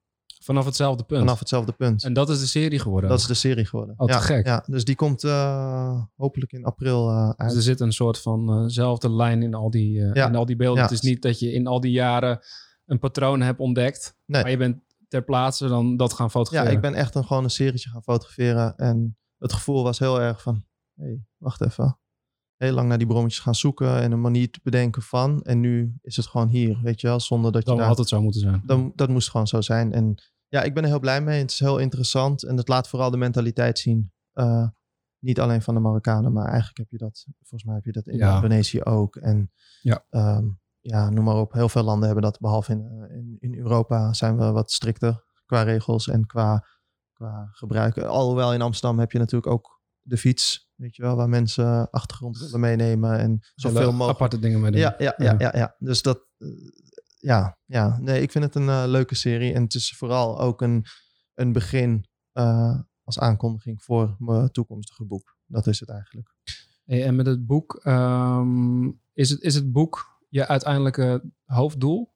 Vanaf hetzelfde punt. Vanaf hetzelfde punt. En dat is de serie geworden. dat is de serie geworden. Oh, te gek. Ja, dus die komt eh, hopelijk in april eh, uit. Dus er zit een soort vanzelfde lijn in al die, eh, Ja. in al die beelden. Ja. Het is niet dat je in al die jaren een patroon hebt ontdekt. Nee. Maar je bent ter plaatse dan dat gaan Ja, fotograferen. ik ben echt een, gewoon een serietje gaan fotograferen. En het gevoel was heel erg van, hé, hey, wacht even. Heel lang naar die brommetjes gaan zoeken en een manier te bedenken van. En nu is het gewoon hier, weet je wel, zonder dat je Dan had het zo moeten zijn. Dan, dat moest gewoon zo zijn. En ja, ik ben er heel blij mee. Het is heel interessant en het laat vooral de mentaliteit zien. Eh, niet alleen van de Marokkanen, maar eigenlijk heb je dat, volgens mij heb je dat in Ja. Indonesië ook. En Ja. ehm, ja, noem maar op. Heel veel landen hebben dat, behalve in, eh, in, in Europa zijn we wat strikter qua regels en qua, qua gebruik. Alhoewel in Amsterdam heb je natuurlijk ook de fiets, weet je wel, waar mensen achtergrond willen meenemen en zoveel mogelijk. aparte dingen mee doen. Ja, ja, ja, Ja. Dus dat, eh, ja, ja. Nee, ik vind het een eh, leuke serie. En het is vooral ook een, een begin eh, als aankondiging voor mijn toekomstige boek. Dat is het eigenlijk. Hey, en met het boek, ehm, is, het, is het boek je uiteindelijke hoofddoel?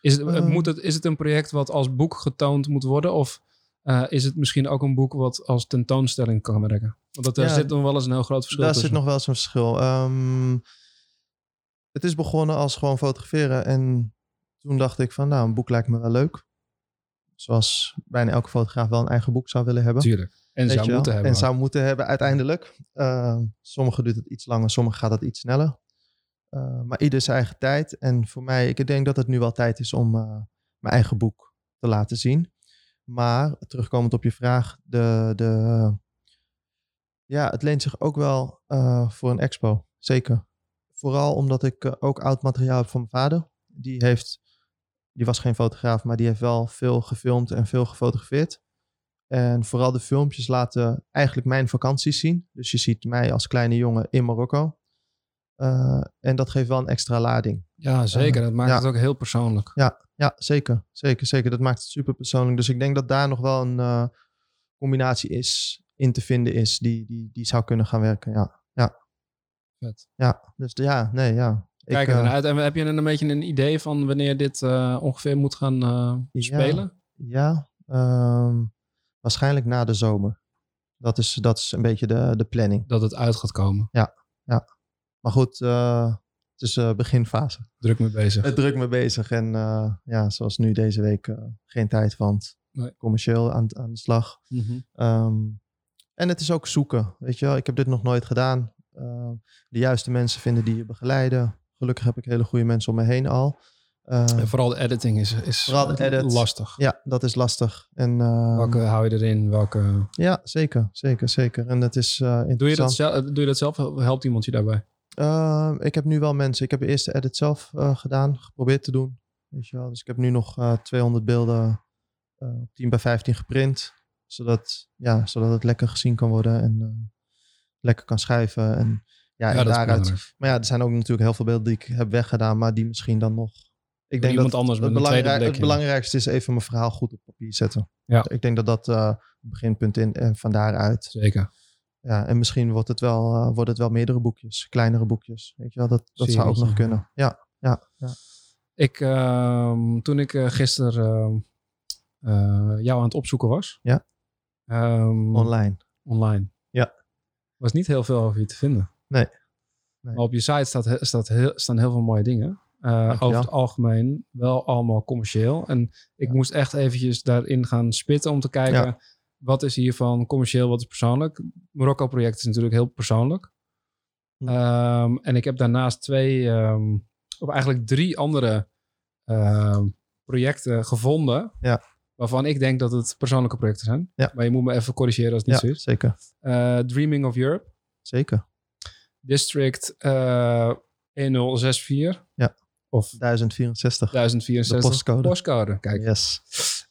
Is het, Eh. moet het, is het een project wat als boek getoond moet worden? Of eh, is het misschien ook een boek wat als tentoonstelling kan werken? Want dat, daar Ja, zit nog wel eens een heel groot verschil Daar tussen. zit nog wel eens een verschil. Ehm, het is begonnen als gewoon fotograferen. En toen dacht ik van, nou, een boek lijkt me wel leuk. Zoals bijna elke fotograaf wel een eigen boek zou willen hebben. Tuurlijk. En zou moeten hebben. En zou moeten hebben uiteindelijk. Uh, sommigen duurt het iets langer, sommigen gaat het iets sneller. Uh, maar ieder zijn eigen tijd. En voor mij, ik denk dat het nu wel tijd is om uh, mijn eigen boek te laten zien. Maar terugkomend op je vraag, de, de, ja, het leent zich ook wel uh, voor een expo. Zeker. Vooral omdat ik ook oud materiaal heb van mijn vader. Die heeft, die was geen fotograaf, maar die heeft wel veel gefilmd en veel gefotografeerd. En vooral de filmpjes laten eigenlijk mijn vakanties zien. Dus je ziet mij als kleine jongen in Marokko. Uh, en dat geeft wel een extra lading. Ja, zeker. Dat maakt ja. het ook heel persoonlijk. Ja, ja, zeker. Zeker, zeker. Dat maakt het super persoonlijk. Dus ik denk dat daar nog wel een uh, combinatie is, in te vinden is, die, die, die zou kunnen gaan werken. Ja, ja. Vet. Ja, dus ja, nee, ja. Kijk er uh, uit. En heb je een beetje een idee van wanneer dit uh, ongeveer moet gaan uh, spelen? Ja, um, waarschijnlijk na de zomer. Dat is, dat is een beetje de, de planning. Dat het uit gaat komen. Ja, ja. Maar goed, uh, het is uh, beginfase. Druk mee bezig. Het druk mee bezig. En ja, zoals nu deze week geen tijd, want nee. commercieel aan, aan de slag. Mm -hmm. um, en het is ook zoeken. Weet je wel, ik heb dit nog nooit gedaan. Uh, de juiste mensen vinden die je begeleiden. Gelukkig heb ik hele goede mensen om me heen al. Uh, en vooral de editing is, is vooral de edit, lastig. Ja, dat is lastig. En, uh, welke hou je erin? Welke... Ja, zeker, zeker, zeker. En dat is doe, je dat zelf, doe je dat zelf? Helpt iemand je daarbij? Uh, ik heb nu wel mensen. Ik heb de eerste edit zelf uh, gedaan, geprobeerd te doen. Weet je wel. Dus ik heb nu nog uh, 200 beelden op 10 bij 15 geprint. Zodat, ja, zodat het lekker gezien kan worden en lekker kan schrijven. En, ja, ja en daaruit. Maar ja, er zijn ook natuurlijk heel veel beelden die ik heb weggedaan, maar die misschien dan nog. Ik denk dat anders het, belangrijk, het belangrijkste is even mijn verhaal goed op papier zetten. Ja. Ik denk dat dat het beginpunt in en van daaruit. Zeker. Ja, en misschien wordt het wel, uh, wordt het wel meerdere boekjes, kleinere boekjes. Weet je wel, dat, dat zou ook nog kunnen. Ja, ja, ja. Ik, uh, toen ik uh, gisteren jou aan het opzoeken was. Ja. Um, online. Online. Ja. Was niet heel veel over je te vinden. Nee. nee. Maar op je site staat, staat heel, staan heel veel mooie dingen. Uh, over het algemeen wel allemaal commercieel. En ik ja. moest echt eventjes daarin gaan spitten om te kijken... Ja. Wat is hiervan commercieel, wat is persoonlijk. Marokko-project is natuurlijk heel persoonlijk. Ja. Um, en ik heb daarnaast twee... Um, of eigenlijk drie andere uh, projecten gevonden... Ja. waarvan ik denk dat het persoonlijke projecten zijn. Ja. Maar je moet me even corrigeren als het niet zo is. zeker. Uh, Dreaming of Europe. Zeker. District uh, 1064. Ja. Of 1064. 1064. De postcode. Postcode, kijk. Yes.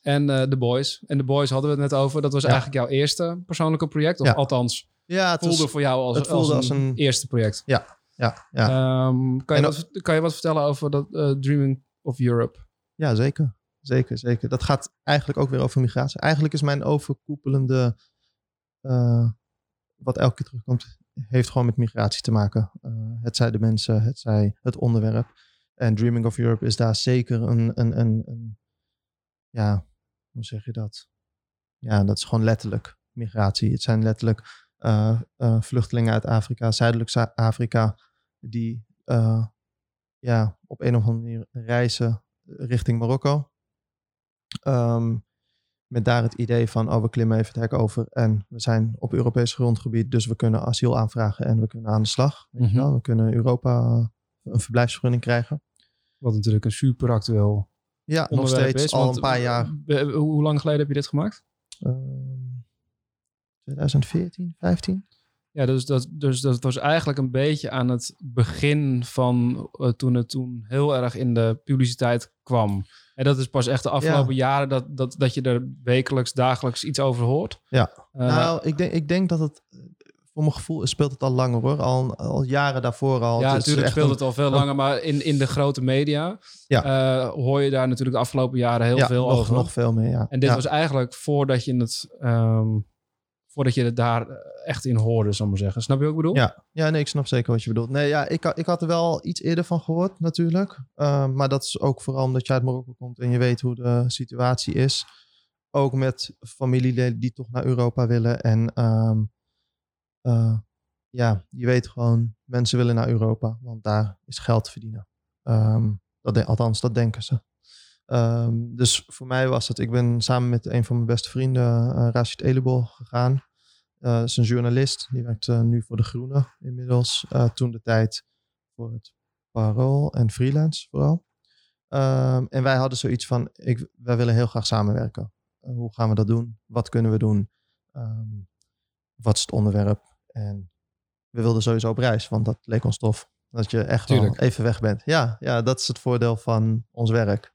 En uh, The Boys. En The Boys hadden we het net over. Dat was ja. eigenlijk jouw eerste persoonlijke project. Of ja. althans, ja, het voelde was, voor jou als, het voelde als, een, als een eerste project. Ja, ja, ja. Um, kan, je wat, kan je wat vertellen over dat uh, Dreaming of Europe? Ja, zeker. zeker, zeker. Dat gaat eigenlijk ook weer over migratie. Eigenlijk is mijn overkoepelende, uh, wat elke keer terugkomt, heeft gewoon met migratie te maken. Uh, het zij de mensen, het zij het onderwerp. En Dreaming of Europe is daar zeker een, een, een, een ja, hoe zeg je dat? Ja, dat is gewoon letterlijk migratie. Het zijn letterlijk uh, vluchtelingen uit Afrika, zuidelijk Afrika, die ja, op een of andere manier reizen richting Marokko. Um, met daar het idee van, oh, we klimmen even het hek over en we zijn op Europees grondgebied, dus we kunnen asiel aanvragen en we kunnen aan de slag. Weet je mhm. wel? We kunnen Europa een verblijfsvergunning krijgen. Wat natuurlijk een super actueel ja, nog steeds is, al een paar jaar. Hoe lang geleden heb je dit gemaakt? 2014, 15. Ja, dus dat, dus dat was eigenlijk een beetje aan het begin van uh, toen het toen heel erg in de publiciteit kwam. En dat is pas echt de afgelopen jaren dat, dat, dat je er wekelijks, dagelijks iets over hoort. Ja, uh, nou, ik denk, ik denk dat het, voor mijn gevoel speelt het al langer hoor. Al, al jaren daarvoor al. Ja, natuurlijk speelt het al veel langer, maar in, in de grote media ja. Uh, hoor je daar natuurlijk de afgelopen jaren heel veel nog, over. nog veel meer, ja. En dit was eigenlijk voordat je het... Um, voordat je het daar echt in hoorde, zal ik maar zeggen. Snap je wat ik bedoel? Ja, ja nee, ik snap zeker wat je bedoelt. Nee, ja, ik, ik had er wel iets eerder van gehoord, natuurlijk. Uh, maar dat is ook vooral omdat je uit Marokko komt en je weet hoe de situatie is. Ook met familieleden die toch naar Europa willen. En um, uh, ja, je weet gewoon, mensen willen naar Europa, want daar is geld verdienen. Um, dat althans, dat denken ze. Um, dus voor mij was het, ik ben samen met een van mijn beste vrienden, uh, Rashid Elebol, gegaan. Uh, is een journalist, die werkt nu voor De Groene inmiddels. Toen de tijd voor het Parool en freelance vooral. Um, en wij hadden zoiets van, ik, wij willen heel graag samenwerken. hoe gaan we dat doen? Wat kunnen we doen? Wat is het onderwerp? En we wilden sowieso op reis, want dat leek ons tof. Dat je echt even weg bent. Ja, ja, dat is het voordeel van ons werk.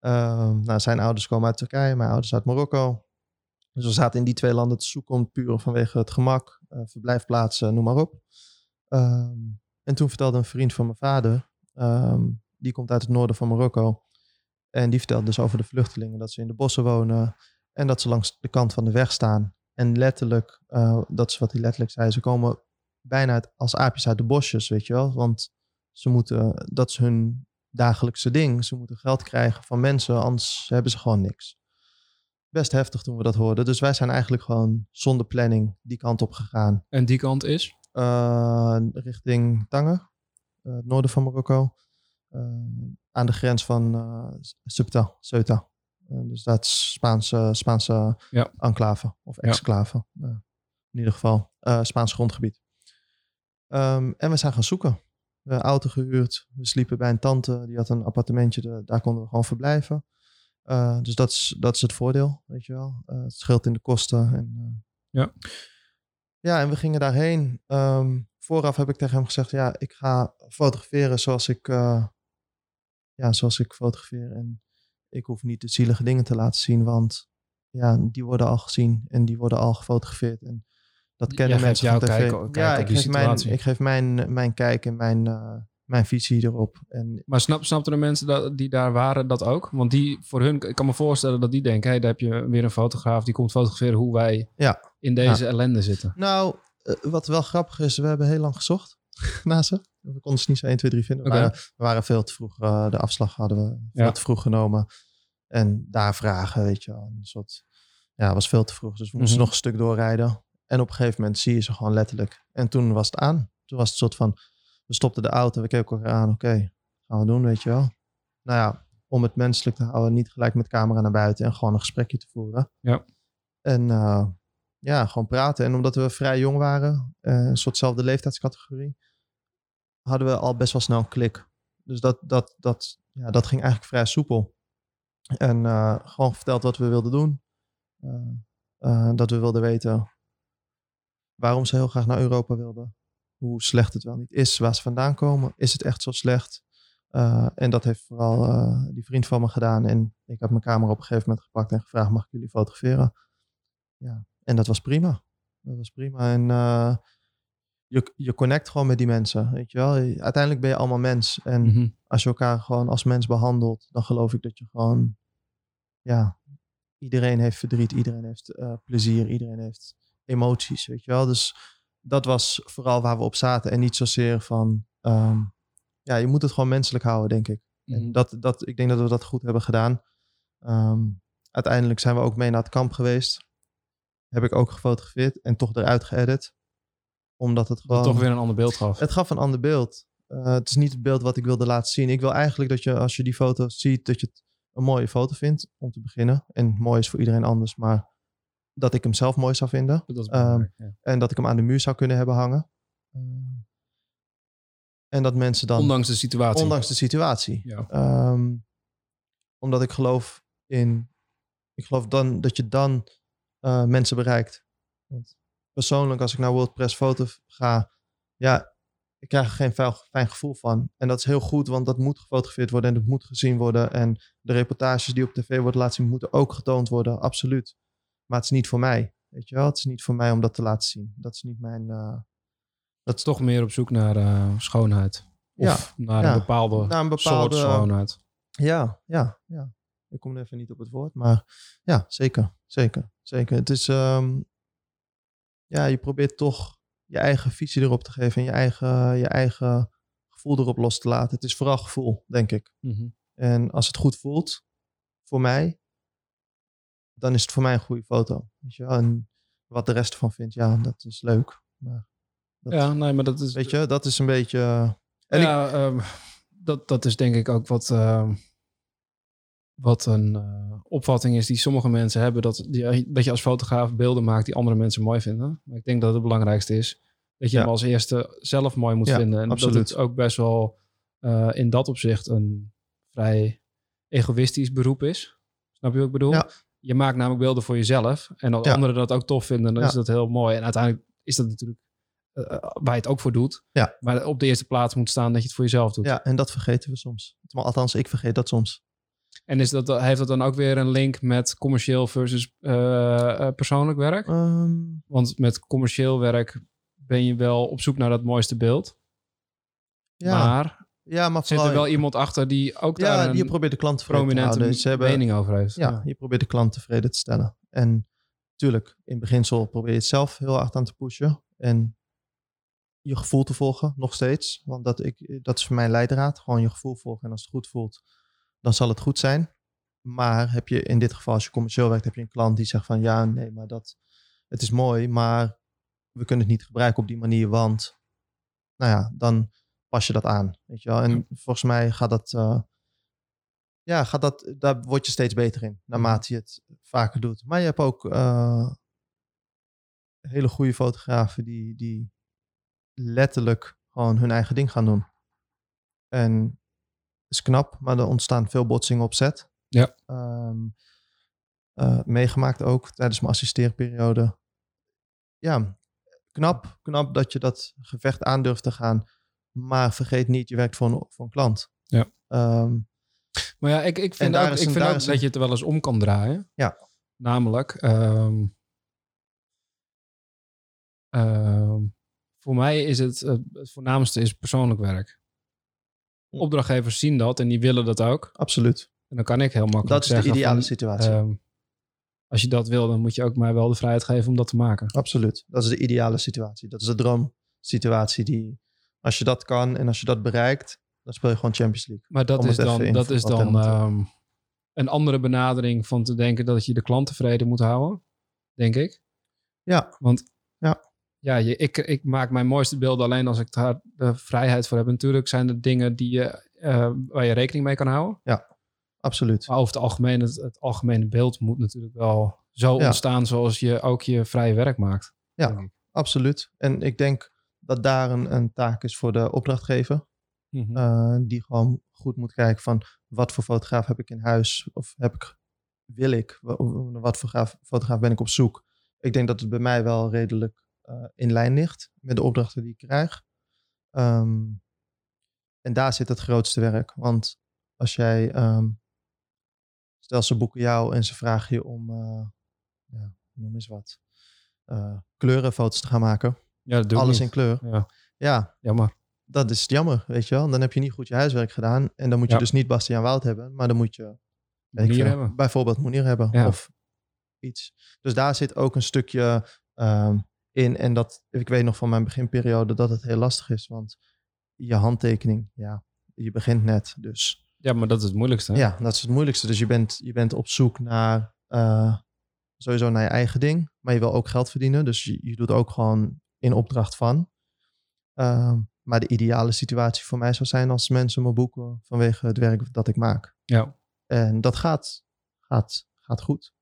Um, nou, zijn ouders komen uit Turkije, mijn ouders uit Marokko. Dus we zaten in die twee landen te zoeken, puur vanwege het gemak, uh, verblijfplaatsen, noem maar op. Um, en toen vertelde een vriend van mijn vader, um, die komt uit het noorden van Marokko. En die vertelde dus over de vluchtelingen, dat ze in de bossen wonen en dat ze langs de kant van de weg staan. En letterlijk, uh, dat is wat hij letterlijk zei, ze komen bijna uit, als aapjes uit de bosjes, weet je wel. Want ze moeten, dat is hun dagelijkse ding. Ze moeten geld krijgen van mensen, anders hebben ze gewoon niks. Best heftig toen we dat hoorden. Dus wij zijn eigenlijk gewoon zonder planning die kant op gegaan. En die kant is? Uh, richting Tanger, uh, het noorden van Marokko. Uh, aan de grens van Ceuta. Ceuta. Dus dat is Spaanse, Spaanse ja. enclave of exclave. Ja. in ieder geval Spaans grondgebied. Um, en we zijn gaan zoeken uh, auto gehuurd. We sliepen bij een tante, die had een appartementje, daar konden we gewoon verblijven. Uh, dus dat is, dat is het voordeel, weet je wel. Uh, het scheelt in de kosten. En, ja. Ja, en we gingen daarheen. Um, vooraf heb ik tegen hem gezegd, ja, ik ga fotograferen zoals ik, ja, zoals ik fotografeer. En ik hoef niet de zielige dingen te laten zien, want ja, die worden al gezien en die worden al gefotografeerd. En dat kennen mensen van tv. Kijk, ja, ik geef, mijn, ik geef mijn, mijn kijk en mijn, uh, mijn visie erop. En, maar snap, snapten de mensen dat, die daar waren dat ook? Want die, voor hun, ik kan me voorstellen dat die denken... hey, daar heb je weer een fotograaf die komt fotograferen hoe wij ja. in deze ja. ellende zitten. Nou, uh, wat wel grappig is, we hebben heel lang gezocht naar ze. We konden ze niet zo 1, 2, 3 vinden. Okay. We, we, waren veel te vroeg, uh, de afslag hadden we veel te vroeg genomen. En daar vragen, weet je wel, een soort... Ja, was veel te vroeg, dus we moesten mm -hmm. nog een stuk doorrijden. En op een gegeven moment zie je ze gewoon letterlijk. En toen was het aan. Toen was het soort van, we stopten de auto, we keken elkaar aan. Oké, okay, gaan we doen, weet je wel. Nou ja, om het menselijk te houden, niet gelijk met camera naar buiten en gewoon een gesprekje te voeren. Ja. En uh, ja, gewoon praten. En omdat we vrij jong waren, uh, een soortzelfde leeftijdscategorie, hadden we al best wel snel een klik. Dus dat, dat, dat, ja, dat ging eigenlijk vrij soepel. En uh, gewoon verteld wat we wilden doen. dat we wilden weten waarom ze heel graag naar Europa wilden. Hoe slecht het wel niet is, waar ze vandaan komen. Is het echt zo slecht? En dat heeft vooral die vriend van me gedaan. En ik heb mijn camera op een gegeven moment gepakt en gevraagd: mag ik jullie fotograferen? Ja, en dat was prima. Dat was prima. En je, je connect gewoon met die mensen. Weet je wel? Uiteindelijk ben je allemaal mens. En mm -hmm. als je elkaar gewoon als mens behandelt, dan geloof ik dat je gewoon ja, iedereen heeft verdriet, iedereen heeft eh, plezier, iedereen heeft emoties, weet je wel. Dus dat was vooral waar we op zaten en niet zozeer van, ehm, ja, je moet het gewoon menselijk houden, denk ik. En Mhm. dat, dat, ik denk dat we dat goed hebben gedaan. Ehm, uiteindelijk zijn we ook mee naar het kamp geweest. Heb ik ook gefotografeerd en toch eruit geëdit. Omdat het Dat gewoon... toch weer een ander beeld gaf. Het gaf een ander beeld. Eh, het is niet het beeld wat ik wilde laten zien. Ik wil eigenlijk dat je, als je die foto ziet, dat je het een mooie foto vindt, om te beginnen. En mooi is voor iedereen anders, maar dat ik hem zelf mooi zou vinden. Dat Ehm, ja. En dat ik hem aan de muur zou kunnen hebben hangen. Ehm, en dat mensen dan... Ondanks de situatie. ondanks de situatie. Ja. Ehm, omdat ik geloof in. Ik geloof dan dat je dan eh, mensen bereikt. Want persoonlijk, als ik naar WordPress Foto ga, ja, ik krijg er geen fijn, fijn gevoel van. En dat is heel goed, want dat moet gefotografeerd worden en dat moet gezien worden. En de reportages die op tv worden laten zien, moeten ook getoond worden, absoluut. Maar het is niet voor mij. Weet je wel, het is niet voor mij om dat te laten zien. Dat is niet mijn. eh, Dat is toch meer op zoek naar eh, schoonheid. Of naar ja. een bepaalde, Naar een soort bepaalde- schoonheid. Ja, ja, ja. Ik kom er even niet op het woord, maar ja, zeker, zeker, zeker. Het is, ehm, ja, je probeert toch je eigen visie erop te geven en je eigen, je eigen gevoel erop los te laten. Het is vooral gevoel, denk ik. Mhm. En als het goed voelt voor mij, dan is het voor mij een goede foto. Weet je? wel. En wat de rest ervan vindt, ja, dat is leuk. Maar dat, Ja, nee, maar dat is... weet je, dat is een beetje. En ja, ehm, dat, dat is denk ik ook wat, ehm, wat een eh, opvatting is die sommige mensen hebben. Dat, die, dat je als fotograaf beelden maakt die andere mensen mooi vinden. Maar ik denk dat het belangrijkste is dat je Ja. hem als eerste zelf mooi moet Ja, vinden. En absoluut. dat het ook best wel eh, in dat opzicht een vrij egoïstisch beroep is. Snap je wat ik bedoel? Ja. Je maakt namelijk beelden voor jezelf. En als anderen dat ook tof vinden, dan is dat heel mooi. En uiteindelijk is dat natuurlijk eh, waar je het ook voor doet. Ja. Maar op de eerste plaats moet staan dat je het voor jezelf doet. ja, en dat vergeten we soms. Althans, ik vergeet dat soms. En is dat, heeft dat dan ook weer een link met commercieel versus eh, eh, persoonlijk werk? Ehm, Want met commercieel werk ben je wel op zoek naar dat mooiste beeld. ja, Maar ja, maar zit er wel iemand achter die ook ja, daar je een probeert de klant tevreden te prominente houden. Dus hebben, mening over heeft? ja, je probeert de klant tevreden te stellen. En tuurlijk, in beginsel probeer je het zelf heel hard aan te pushen. En je gevoel te volgen, nog steeds. Want dat, ik, dat is voor mij een leidraad. Gewoon je gevoel volgen. En als het goed voelt, dan zal het goed zijn. Maar heb je in dit geval, als je commercieel werkt, heb je een klant die zegt van ja, nee, maar dat, het is mooi, maar we kunnen het niet gebruiken op die manier, want nou ja, dan pas je dat aan. Weet je wel? En volgens mij gaat dat, eh, ja, gaat dat, daar word je steeds beter in, naarmate je het vaker doet. Maar je hebt ook eh, hele goede fotografen die, die letterlijk gewoon hun eigen ding gaan doen. En is knap, maar er ontstaan veel botsingen op set. Ja. Ehm, eh, meegemaakt ook tijdens mijn assisteerperiode. Ja, knap, knap dat je dat gevecht aan durft te gaan. Maar vergeet niet, je werkt voor een, voor een klant. Ja. Ehm, Maar ja, ik, ik vind ook, ik vind ook dat je het wel eens om kan draaien. Ja. Namelijk, ehm, voor mij is het, het voornaamste is persoonlijk werk. Hm. Opdrachtgevers zien dat en die willen dat ook. absoluut. En dan kan ik heel makkelijk Dat is de ideale van, situatie. ehm, als je dat wil, dan moet je ook mij wel de vrijheid geven om dat te maken. Absoluut. Dat is de ideale situatie. Dat is de droomsituatie die, als je dat kan en als je dat bereikt, dan speel je gewoon Champions League. Maar dat is dan, in dat is dan ehm, een andere benadering van te denken dat je de klant tevreden moet houden, denk ik. Ja, Want Ja. Ja, je, ik, ik maak mijn mooiste beelden alleen als ik daar de vrijheid voor heb. Natuurlijk zijn er dingen die je, eh, waar je rekening mee kan houden. absoluut. Maar over het algemeen, het, het algemene beeld moet natuurlijk wel zo Ja. ontstaan zoals je ook je vrije werk maakt. Ja. Absoluut. En ik denk dat daar een, een taak is voor de opdrachtgever. Mhm. eh, die gewoon goed moet kijken van wat voor fotograaf heb ik in huis of heb ik, wil ik, wa- wat voor graaf- fotograaf ben ik op zoek. Ik denk dat het bij mij wel redelijk in lijn ligt met de opdrachten die ik krijg. Ehm, en daar zit het grootste werk. Want als jij, ehm, stel ze boeken jou en ze vragen je om, eh, ja, noem eens wat, eh, kleurenfoto's te gaan maken. ja, Alles niet. in kleur. Ja, Ja, jammer. dat is jammer, weet je wel. Dan heb je niet goed je huiswerk gedaan. En dan moet je Ja. dus niet Bastiaan Wout hebben, maar dan moet je veel, hebben. bijvoorbeeld Monier hebben Ja. of iets. Dus daar zit ook een stukje ehm, in. En dat, ik weet nog van mijn beginperiode dat het heel lastig is. Want je handtekening, ja, je begint net. Dus Ja, maar dat is het moeilijkste. hè? ja, dat is het moeilijkste. Dus je bent, je bent op zoek naar eh, sowieso naar je eigen ding. Maar je wil ook geld verdienen. Dus je, je doet ook gewoon in opdracht van. Ehm, maar de ideale situatie voor mij zou zijn als mensen me boeken vanwege het werk dat ik maak. Ja. En dat gaat, gaat, gaat goed.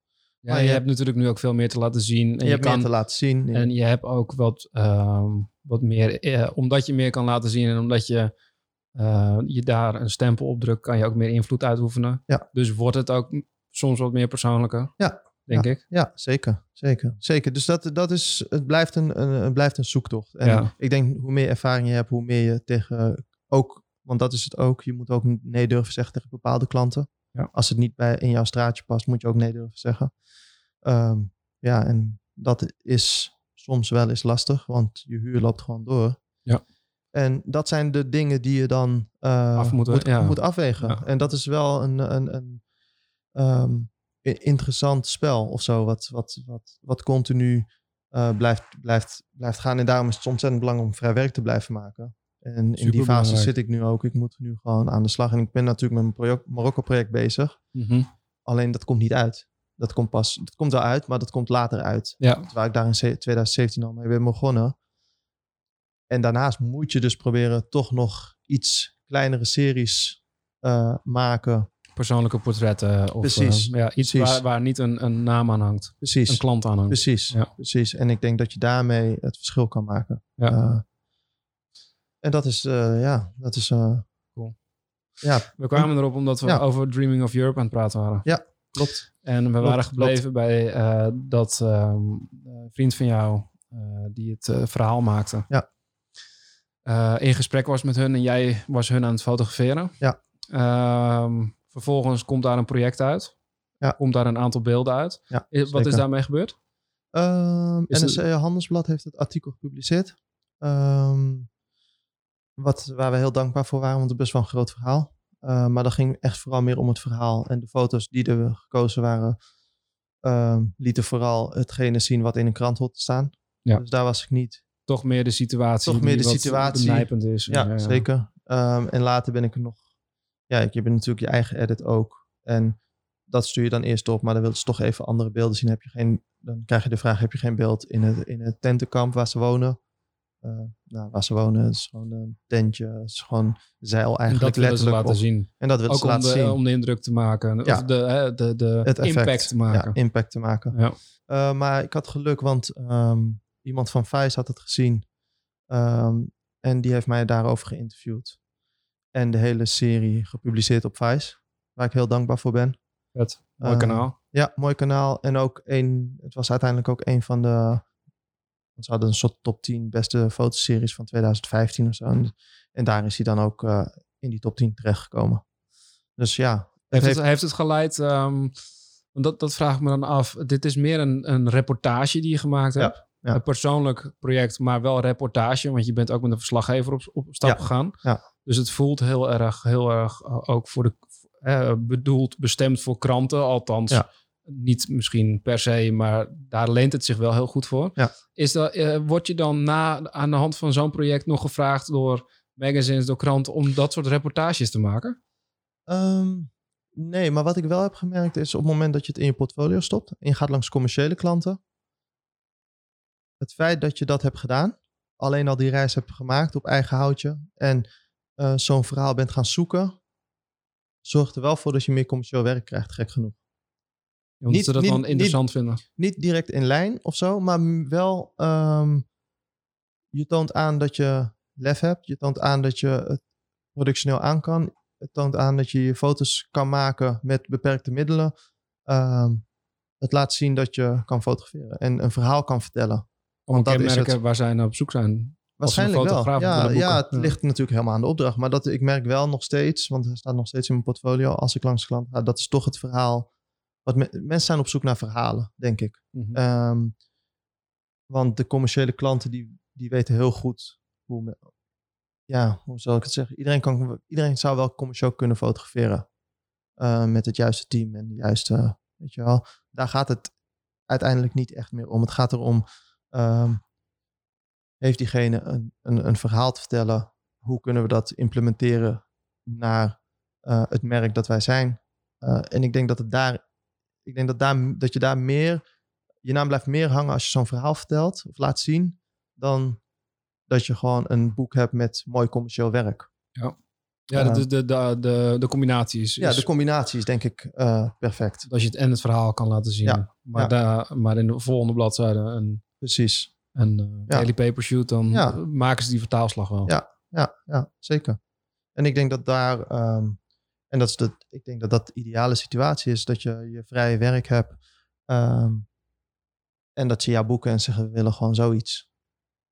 Ja, Maar je je- hebt natuurlijk nu ook veel meer te laten zien. En je, je, hebt kan, meer te laten zien. En je hebt ook wat, ehm, wat meer, eh, omdat je meer kan laten zien en omdat je eh, je daar een stempel op drukt, kan je ook meer invloed uitoefenen. Ja. Dus wordt het ook soms wat meer persoonlijker. Ja, Denk ik. Ja, zeker. Zeker. zeker. Dus dat, dat is, het, blijft een, een, het blijft een zoektocht. En Ja. ik denk hoe meer ervaring je hebt, hoe meer je tegen ook, want dat is het ook, je moet ook nee durven zeggen tegen bepaalde klanten. Ja. Als het niet bij in jouw straatje past, moet je ook nee durven zeggen. Ehm, ja, en dat is soms wel eens lastig, want je huur loopt gewoon door. Ja. En dat zijn de dingen die je dan eh, Af moeten, moet, ja. moet afwegen. Ja. En dat is wel een, een, een ehm, interessant spel of zo, wat, wat, wat, wat continu eh, blijft, blijft, blijft gaan. En daarom is het ontzettend belangrijk om vrij werk te blijven maken. En in die fase zit ik nu ook. Ik moet nu gewoon aan de slag. En ik ben natuurlijk met mijn project- Marokko-project bezig. Mhm. Alleen dat komt niet uit. Dat komt pas, dat komt wel uit, maar dat komt later uit. Ja, Waar ik daar in ze- 2017 al mee ben begonnen. En daarnaast moet je dus proberen toch nog iets kleinere series eh, maken. persoonlijke portretten. Of, Precies, eh, ja, iets precies. Waar, waar niet een, een naam aan hangt. Precies. Een klant aan hangt. Precies, Ja. precies. En ik denk dat je daarmee het verschil kan maken. Ja. Eh, en dat is, eh, ja, dat is... eh, Cool. Ja, We kwamen erop omdat we Ja. over Dreaming of Europe aan het praten waren. Ja, klopt. En we Klopt, waren gebleven bij eh, dat ehm, vriend van jou, die het verhaal maakte, Ja. in gesprek was met hun en jij was hun aan het fotograferen. Ja. Ehm, vervolgens komt daar een project uit. Ja. Komt daar een aantal beelden uit. Ja, Is- Wat is daarmee gebeurd? NRC Handelsblad heeft het artikel gepubliceerd. Ehm, wat, waar we heel dankbaar voor waren, want het is best wel een groot verhaal. Eh, maar dat ging echt vooral meer om het verhaal. En de foto's die er gekozen waren, ehm, lieten vooral hetgene zien wat in een krant hoort te staan. Ja. Dus daar was ik niet. Toch meer de situatie. Toch meer de situatie. is. Ja, zeker. Ehm, en later ben ik er nog... Ja, je hebt natuurlijk je eigen edit ook. En dat stuur je dan eerst op, maar dan wil ze toch even andere beelden zien. Heb je geen, dan krijg je de vraag, heb je geen beeld in het, in het tentenkamp waar ze wonen? Eh, nou, waar ze wonen, het is gewoon een tentje. Het is gewoon zeil En eigenlijk dat ze letterlijk laten op. zien. En dat willen Ook ze om laten de, zien. om de indruk te maken. Ja. Of de, de, de het impact te maken. Ja, impact te maken. Ja. Eh, maar ik had geluk, want ehm, iemand van Vice had het gezien. Ehm, en die heeft mij daarover geïnterviewd. En de hele serie gepubliceerd op Vice. Waar ik heel dankbaar voor ben. Vet. Mooi Eh, kanaal. Ja, mooi kanaal. En ook een, het was uiteindelijk ook een van de. Ze hadden een soort top 10 beste fotoseries van 2015 of zo. En, en daar is hij dan ook eh, in die top 10 terechtgekomen. Dus ja, het Heeft, heeft, het, heeft het geleid... want dat, dat vraag ik me dan af. Dit is meer een, een reportage die je gemaakt hebt. ja. Een persoonlijk project, maar wel reportage. Want je bent ook met een verslaggever op, op stap Ja, gegaan. ja. Dus het voelt heel erg, heel erg eh, ook voor de... eh, bedoeld, bestemd voor kranten. Althans, Ja. Niet misschien per se, maar daar leent het zich wel heel goed voor. Ja. Is dat, eh, word je dan na, aan de hand van zo'n project nog gevraagd door magazines, door kranten... om dat soort reportages te maken? Ehm, nee, maar wat ik wel heb gemerkt is op het moment dat je het in je portfolio stopt en je gaat langs commerciële klanten, het feit dat je dat hebt gedaan, alleen al die reis hebt gemaakt op eigen houtje en eh, zo'n verhaal bent gaan zoeken, zorgt er wel voor dat je meer commercieel werk krijgt, gek genoeg. Omdat Niet- ze dat niet- dan interessant vinden. Niet direct in lijn of zo, maar wel ehm, je toont aan dat je lef hebt, je toont aan dat je het productioneel aan kan, het toont aan dat je je foto's kan maken met beperkte middelen. Ehm, het laat zien dat je kan fotograferen en een verhaal kan vertellen. Om Want dat is kenmerken het. waar zij naar op zoek zijn. Waarschijnlijk wel. Ja, ja, het Ja. ligt natuurlijk helemaal aan de opdracht. Maar dat, ik merk wel nog steeds, want er staat nog steeds in mijn portfolio als ik langs klant ga, dat is toch het verhaal. Wat me- mensen zijn op zoek naar verhalen, denk ik. Mhm. Ehm, want de commerciële klanten die, die weten heel goed hoe. ja, hoe zal ik het zeggen? Iedereen, kan, iedereen zou wel commercieel kunnen fotograferen. eh, met het juiste team en de juiste, weet je wel. Daar gaat het uiteindelijk niet echt meer om. Het gaat erom, ehm, heeft diegene een, een, een verhaal te vertellen? Hoe kunnen we dat implementeren naar eh, het merk dat wij zijn? Eh, en ik denk dat het daar, ik denk dat, daar, dat je daar meer, je naam blijft meer hangen als je zo'n verhaal vertelt of laat zien, dan dat je gewoon een boek hebt met mooi commercieel werk. Ja, Ja. de, de, de, de, de combinatie is, Ja, is de combinatie is denk ik eh, perfect. als je het en het verhaal kan laten zien. Ja, Maar, ja. Daar, maar in de volgende bladzijde een, Precies. een Ja. daily paper shoot, dan maken ze die vertaalslag wel. Ja. Ja, ja, zeker. En ik denk dat daar, ehm, en dat is de, ik denk dat dat de ideale situatie is, dat je je vrije werk hebt. ehm, en dat ze jou boeken en zeggen, we willen gewoon zoiets.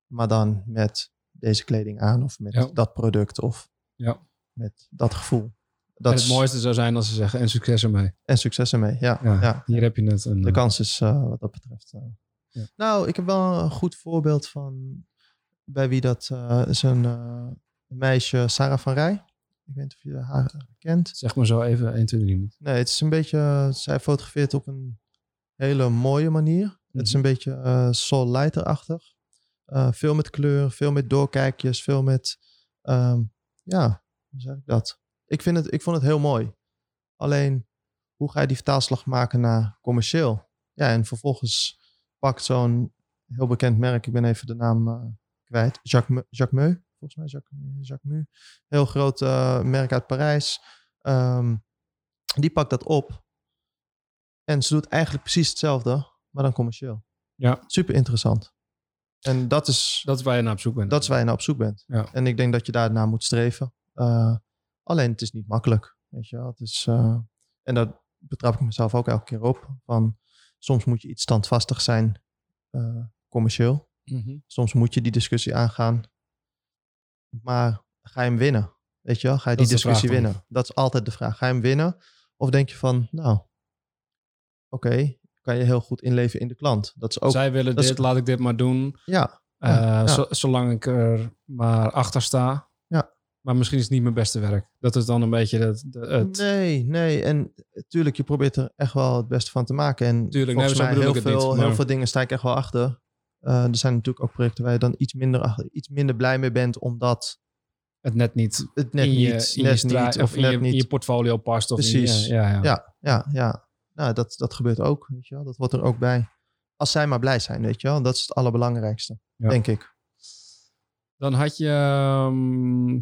Maar dan met deze kleding aan of met Ja. dat product of Ja. met dat gevoel. Dat en het is- mooiste zou zijn als ze zeggen, en succes ermee. En succes ermee, ja. Ja, ja. Hier heb je het. En, De eh, kans is eh, wat dat betreft. eh. Ja. Nou, ik heb wel een goed voorbeeld van bij wie dat is een meisje, Sarah van Rij. Ik weet niet of je haar kent. Zeg maar zo even 1, 2, 3 niet. Nee, het is een beetje, zij fotografeert op een hele mooie manier. Het is een beetje eh Soul Lighter-achtig. Eh, veel met kleur, veel met doorkijkjes, veel met, ehm, ja, hoe zeg ik dat? Ik, vind het, ik vond het heel mooi. Alleen, hoe ga je die vertaalslag maken naar commercieel? Ja, en vervolgens pakt zo'n heel bekend merk, ik ben even de naam eh, kwijt, Jacques, Jacques Meu, volgens mij Jacques, Jacques Meu. Heel groot eh, merk uit Parijs. Ehm, die pakt dat op. En ze doet eigenlijk precies hetzelfde, maar dan commercieel. Ja. Super interessant. En dat is, Dat is waar je naar op zoek bent. dat is waar je naar op zoek bent. Ja. En ik denk dat je daarnaar moet streven. Eh, alleen het is niet makkelijk. Weet je wel? Het is, eh, en daar betrap ik mezelf ook elke keer op. Van, soms moet je iets standvastig zijn, commercieel. Mhm. Soms moet je die discussie aangaan. Maar ga je hem winnen? Weet je wel? Ga je Dat die discussie vraag dan. winnen? Dat is altijd de vraag. Ga je hem winnen? Of denk je van, nou, oké, kan je heel goed inleven in de klant? Dat is ook, Zij willen is- dit, laat ik dit maar doen. ja, Eh, ja. zo- zolang ik er maar achter sta. Ja. Maar misschien is het niet mijn beste werk. Dat is dan een beetje het... het Nee, nee. En tuurlijk, je probeert er echt wel het beste van te maken. En Tuurlijk, volgens nee, mij heel veel, niet, maar- heel veel dingen sta ik echt wel achter. Eh, er zijn natuurlijk ook projecten waar je dan iets minder, iets minder blij mee bent, omdat het net niet het net in je, niet, in net niet, of in net je, niet. in je portfolio past. Of je- Precies. ja, ja. Ja, ja, ja. Nou, dat, dat gebeurt ook, weet je wel. Dat hoort er ook bij. Als zij maar blij zijn, weet je wel. Dat is het allerbelangrijkste, Ja. denk ik. Dan had je ehm,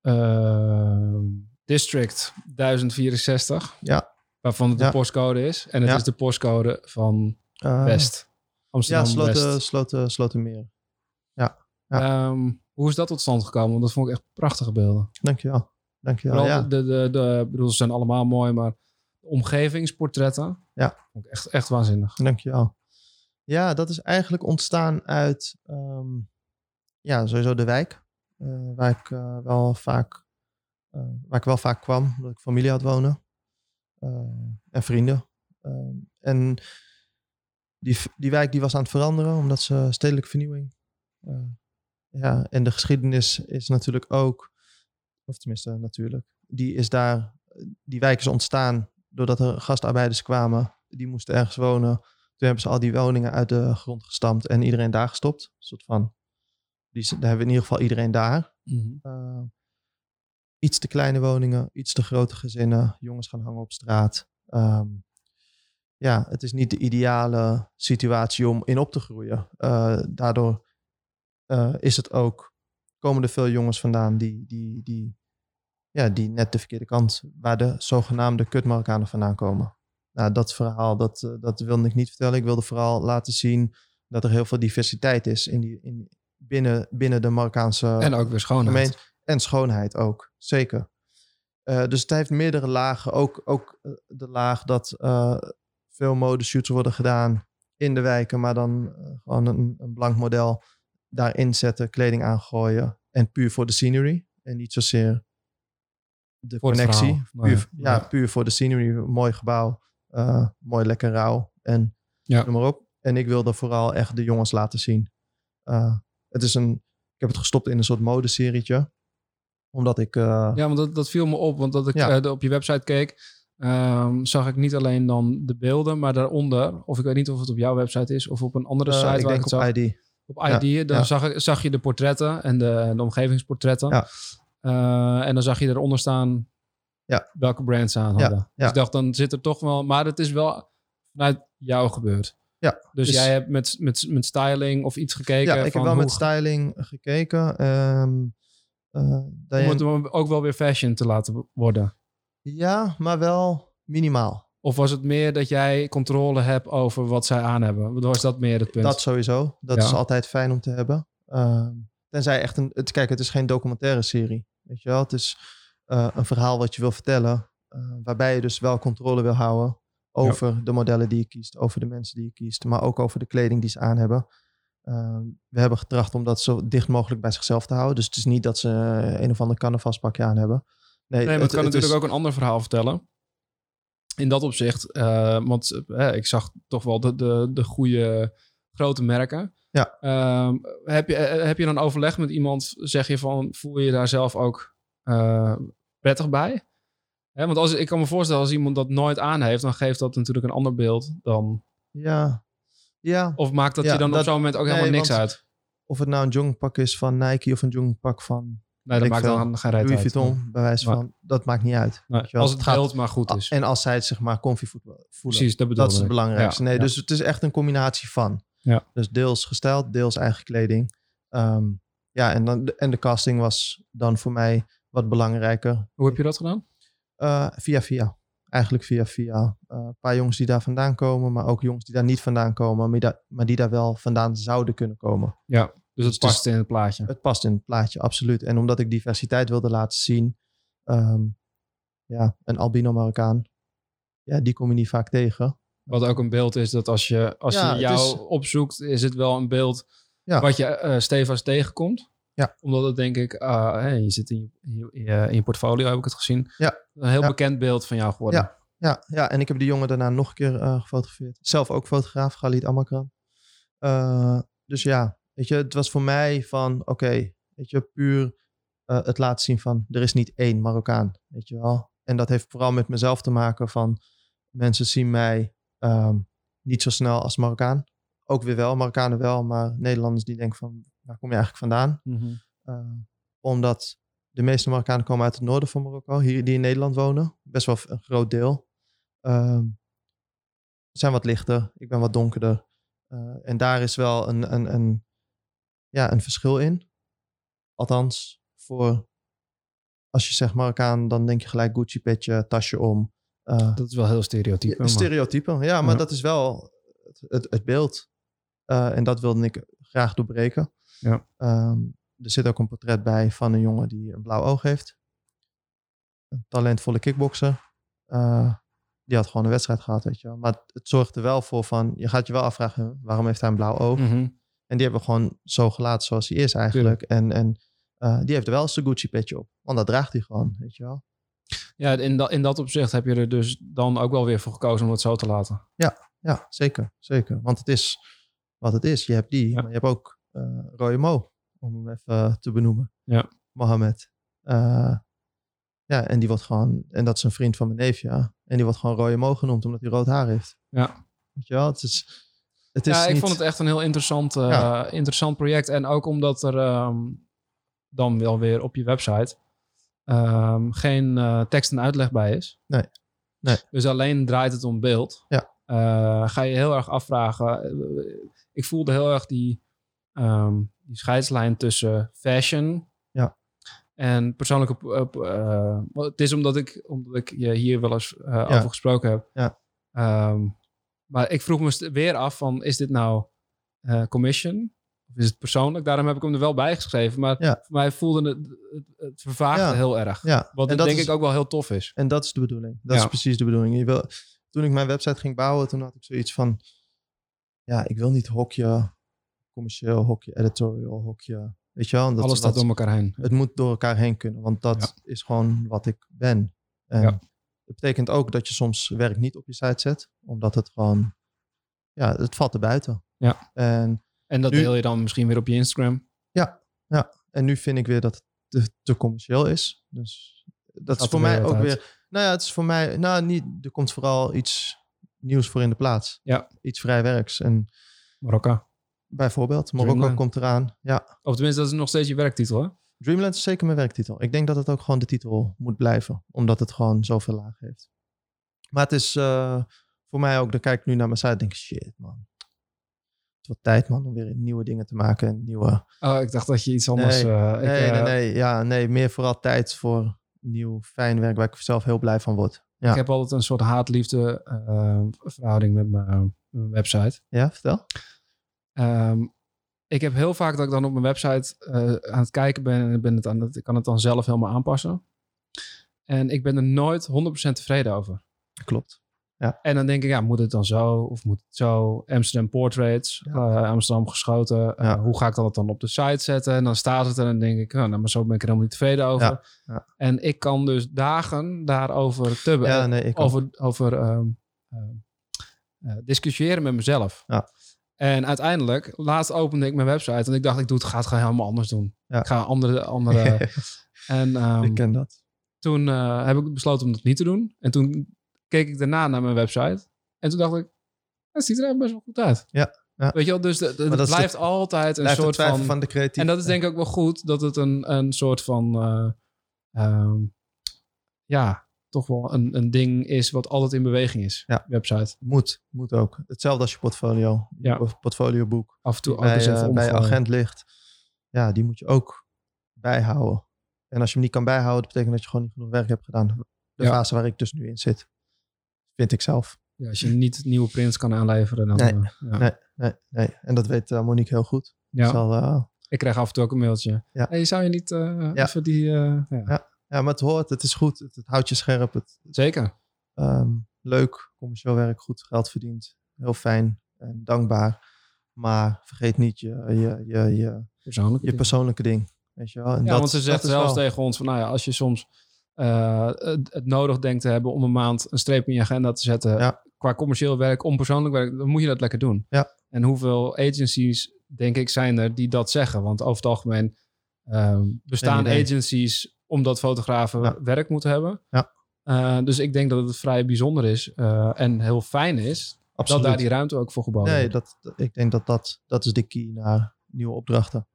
ehm, District 1064. Ja. Waarvan het de postcode is. En het is de postcode van Eh, West. Ja, sloten, West. sloten, sloten ja. Ehm, hoe is dat tot stand gekomen? Want dat vond ik echt prachtige beelden. Dankjewel. Dankjewel, Vooral ja. de, de, de, ik bedoel, ze zijn allemaal mooi, maar de omgevingsportretten. Ja. Vond ik echt, echt waanzinnig. Dankjewel. Ja, dat is eigenlijk ontstaan uit, ehm, ja, sowieso de wijk. eh, waar, ik, eh, wel vaak, eh, waar ik wel vaak kwam, omdat ik familie had wonen. eh, en vrienden. Ehm, en die, die wijk die was aan het veranderen, omdat ze stedelijke vernieuwing. eh, ja, en de geschiedenis is natuurlijk ook, of tenminste natuurlijk, die is daar, die wijk is ontstaan doordat er gastarbeiders kwamen. Die moesten ergens wonen. Toen hebben ze al die woningen uit de grond gestampt en iedereen daar gestopt. Een soort van, die, daar hebben we in ieder geval iedereen daar. Uh, iets te kleine woningen, iets te grote gezinnen. Jongens gaan hangen op straat. Ehm, ja, het is niet de ideale situatie om in op te groeien. Uh, daardoor uh, is het ook, komen er veel jongens vandaan die, die, die, ja, die net de verkeerde kant, waar de zogenaamde kutmarokkanen vandaan komen. Nou, dat verhaal, dat, uh, dat wilde ik niet vertellen. Ik wilde vooral laten zien dat er heel veel diversiteit is in die, in, binnen, binnen de Marokkaanse En ook weer schoonheid. Gemeen, en schoonheid ook, zeker. Dus het heeft meerdere lagen. Ook, ook de laag dat veel modeshoots worden gedaan in de wijken, maar dan uh, gewoon een, een, blank model daarin zetten, kleding aangooien. En puur voor de scenery. En niet zozeer de voor connectie. Puur, ja, ja, puur voor de scenery. Mooi gebouw, uh, mooi lekker rauw. En ja. noem maar op. En ik wilde vooral echt de jongens laten zien. Uh, het is een, ik heb het gestopt in een soort modeserietje. Omdat ik... Uh, ja, want dat, dat viel me op. Want dat ik ja. op je website keek. Ehm, zag ik niet alleen dan de beelden, maar daaronder, of ik weet niet of het op jouw website is of op een andere Eh, site ik waar denk ik op zag. ID. Op ID, dan ja. Zag, ik, zag je de portretten en de, de omgevingsportretten. Ja. Eh, en dan zag je eronder staan Ja. welke brands ze aan hadden. Dus ik dacht, dan zit er toch wel... Maar het is wel vanuit jou gebeurd. Ja, Dus, dus- jij hebt met, met, met styling of iets gekeken Ja, ik heb wel met styling gekeken. ehm, eh, om het ook wel weer fashion te laten worden. Ja, maar wel minimaal. Of was het meer dat jij controle hebt over wat zij aan hebben? Was dat meer het punt? Dat sowieso. Dat Ja. is altijd fijn om te hebben. Ehm, tenzij echt een... Het, kijk, het is geen documentaire serie. Weet je wel? Het is eh, een verhaal wat je wil vertellen. eh, waarbij je dus wel controle wil houden over de modellen die je kiest. Over de mensen die je kiest. Maar ook over de kleding die ze aan hebben. Ehm, we hebben getracht om dat zo dicht mogelijk bij zichzelf te houden. Dus het is niet dat ze eh, een of ander carnavalspakje aan hebben. Nee, maar het, kan natuurlijk is- ook een ander verhaal vertellen. In dat opzicht, eh, want eh, ik zag toch wel de, de, de goede grote merken. Ja. Ehm, heb, je, eh, heb je dan overleg met iemand? Zeg je van, voel je je daar zelf ook prettig bij? Hè, want als, ik kan me voorstellen, als iemand dat nooit aan heeft, dan geeft dat natuurlijk een ander beeld dan. Ja. Ja, Of maakt dat Ja, je dan dat- op zo'n moment ook nee, helemaal niks want- uit? of het nou een joggingpak is van Nike of een joggingpak van Nee, dat ik maakt veel, dan geen reet Louis uit. Vuitton, bij wijze Maar- van, dat maakt niet uit. Nee, wel. als het Het gaat- beeld maar goed is. En als zij het zich maar comfy voelen. Precies, dat bedoel Dat is het belangrijkste. Ja, nee, ja. dus het is echt een combinatie van. Ja. Dus deels gesteld, deels eigen kleding. Ehm, ja, en, dan, en de casting was dan voor mij wat belangrijker. Hoe heb je dat gedaan? Eh, via via. Eigenlijk via via. Eh, een paar jongens die daar vandaan komen, maar ook jongens die daar niet vandaan komen, maar die, daar, maar die daar wel vandaan zouden kunnen komen. Ja, dus het past in het plaatje. Het past in het plaatje, absoluut. En omdat ik diversiteit wilde laten zien, ehm, ja, een albino Marokkaan, ja, die kom je niet vaak tegen. Wat ook een beeld is dat als je, als Ja, je jou is- opzoekt, is het wel een beeld Ja. wat je stevast tegenkomt. Ja. Omdat het denk ik, hey, je zit in je, in, je, in je portfolio, heb ik het gezien. Ja. Een heel Ja. bekend beeld van jou geworden. Ja. Ja, ja, en ik heb die jongen daarna nog een keer eh, gefotografeerd. Zelf ook fotograaf, Khalid Amakran. Eh, dus ja, weet je, het was voor mij van, oké, weet je, puur eh, het laten zien van, er is niet één Marokkaan, weet je wel. En dat heeft vooral met mezelf te maken van, mensen zien mij ehm, niet zo snel als Marokkaan. Ook weer wel, Marokkanen wel, maar Nederlanders die denken van, waar kom je eigenlijk vandaan? Mhm. Eh, omdat de meeste Marokkanen komen uit het noorden van Marokko, hier die in Nederland wonen. Best wel een groot deel. Ze zijn wat lichter, ik ben wat donkerder. Eh, en daar is wel een, een, een, ja, een verschil in. Althans, voor als je zegt Marokkaan, dan denk je gelijk Gucci petje, tasje om. Eh, Dat is wel heel stereotype. ja, maar- stereotypen, ja, maar Ja. dat is wel het, het, beeld. Eh, en dat wilde ik graag doorbreken. Ja. Ehm, er zit ook een portret bij van een jongen die een blauw oog heeft. Een talentvolle kickbokser. Eh, die had gewoon een wedstrijd gehad, weet je wel. Maar het, het zorgt er wel voor van, je gaat je wel afvragen, waarom heeft hij een blauw oog? Mhm. En die hebben we gewoon zo gelaten zoals hij is eigenlijk. En, en eh, die heeft er wel zijn Gucci petje op. Want dat draagt hij gewoon, weet je wel. Ja, in, dat in dat opzicht heb je er dus dan ook wel weer voor gekozen om het zo te laten. Ja, zeker. Zeker. Want het is wat het is. Je hebt die, Ja. maar je hebt ook eh Roy Mo, om hem even te benoemen. Ja. Mohammed. Eh, ja, en die wordt gewoon, en dat is een vriend van mijn neef, ja. En die wordt gewoon Roy Mo genoemd, omdat hij rood haar heeft. Ja. Weet je wel, het is... Het is ja, ik niet- vond het echt een heel interessant, eh, Ja. interessant project. En ook omdat er ehm, dan wel weer op je website ehm, geen eh, tekst en uitleg bij is. Nee. Nee. Dus alleen draait het om beeld. Ja. Eh, ga je heel erg afvragen. Ik voelde heel erg die, ehm, die scheidslijn tussen fashion Ja. en persoonlijke... het is omdat ik, omdat ik je hier wel eens over gesproken heb. Ja. Maar ik vroeg me weer af van, is dit nou eh, commission? Of is het persoonlijk? Daarom heb ik hem er wel bij geschreven. Maar Ja. voor mij voelde het, het, het vervaagde Ja. heel erg. Ja, Wat en dat denk is, ik ook wel heel tof is. En dat is de bedoeling. Dat is precies de bedoeling. Je wil, toen ik mijn website ging bouwen, toen had ik zoiets van... Ja, ik wil niet hokje commercieel, hokje editorial, hokje... Weet je wel? Dat, Alles staat door elkaar heen. het moet door elkaar heen kunnen, want dat is gewoon wat ik ben. En Ja. Dat betekent ook dat je soms werk niet op je site zet, omdat het gewoon, ja, het valt er buiten. Ja. En, En dat Nu- deel je dan misschien weer op je Instagram. en nu vind ik weer dat het te, te commercieel is. Dus dat Gaat is voor weer mij ook uit. weer, Nou ja, het is voor mij, nou niet, er komt vooral iets nieuws voor in de plaats. Ja. Iets vrijwerks. En Marokko. bijvoorbeeld, Marokko Dreamland. komt eraan. Ja, Of tenminste, dat is nog steeds je werktitel, hè? Dreamland is zeker mijn werktitel. Ik denk dat het ook gewoon de titel moet blijven, omdat het gewoon zoveel laag heeft. Maar het is eh, voor mij ook, dan kijk ik nu naar mijn site en denk ik, shit man. Het wordt tijd man om weer nieuwe dingen te maken. En nieuwe... Oh, ik dacht dat je iets anders... Nee, eh, ik, nee, nee, eh, nee, ja, nee, meer vooral tijd voor nieuw fijn werk waar ik zelf heel blij van word. Ja, Ik heb altijd een soort haat-liefde verhouding met mijn, met mijn website. ja vertel. Ehm, ik heb heel vaak dat ik dan op mijn website eh, aan het kijken ben en ik ben het aan het, ik kan het dan zelf helemaal aanpassen. En ik ben er nooit 100% tevreden over. Klopt. En dan denk ik, ja, moet het dan zo of moet het zo? Amsterdam Portraits, Ja. eh, Amsterdam geschoten. Eh, Ja. hoe ga ik dat dan op de site zetten? En dan staat het er en dan denk ik, nou, nou, maar zo ben ik er helemaal niet tevreden over. Ja. Ja. En ik kan dus dagen daarover tubben. Ja, nee, over over ehm, ehm, eh, discussiëren met mezelf. Ja. En uiteindelijk, laatst opende ik mijn website en ik dacht, ik doe het, ga het gewoon helemaal anders doen. Ja. Ik ga andere... andere en ehm, ik ken dat. toen eh, heb ik besloten om dat niet te doen. En toen keek ik daarna naar mijn website. En toen dacht ik, het ziet er eigenlijk best wel goed uit. Ja, ja. Weet je wel, dus het de- blijft altijd een Blijft soort van... van de creatief. En dat is denk ik ook wel goed, dat het een, een soort van... eh, ehm, ja, toch wel een, een ding is wat altijd in beweging is. Ja. Website. Moet, moet ook. Hetzelfde als je portfolio. Je Ja. por- portfolioboek. Af en toe bij, eens even eh, bij je agent ligt. Ja, die moet je ook bijhouden. En als je hem niet kan bijhouden, dat betekent dat je gewoon niet genoeg werk hebt gedaan. De Ja. fase waar ik dus nu in zit. Vind ik zelf. Ja, als je niet nieuwe prints kan aanleveren, dan... Nee, eh, ja. nee. Nee, nee. En dat weet eh, Monique heel goed. Ja. Zal, Ik krijg af en toe ook een mailtje. Ja. Hey, zou je niet even die... ja. Ja, maar het hoort. Het is goed. Het, het houdt je scherp. Het, Zeker. Ehm, leuk, commercieel werk, goed geld verdient. Heel fijn en dankbaar. Maar vergeet niet je, je, je, je, Persoonlijk. je persoonlijke ding. Weet je wel? En Ja, dat, want ze zegt zelfs wel- tegen ons van, nou ja, als je soms eh, het, het nodig denkt te hebben om een maand een streep in je agenda te zetten Ja. qua commercieel werk, om persoonlijk werk, dan moet je dat lekker doen. Ja. En hoeveel agencies, denk ik, zijn er die dat zeggen? Want over het algemeen ehm, bestaan agencies omdat fotografen Ja. werk moeten hebben. Ja. Eh, dus ik denk dat het vrij bijzonder is eh, en heel fijn is Absoluut. dat daar die ruimte ook voor geboden Nee, wordt. dat, dat- ik denk dat, dat dat is de key naar nieuwe opdrachten.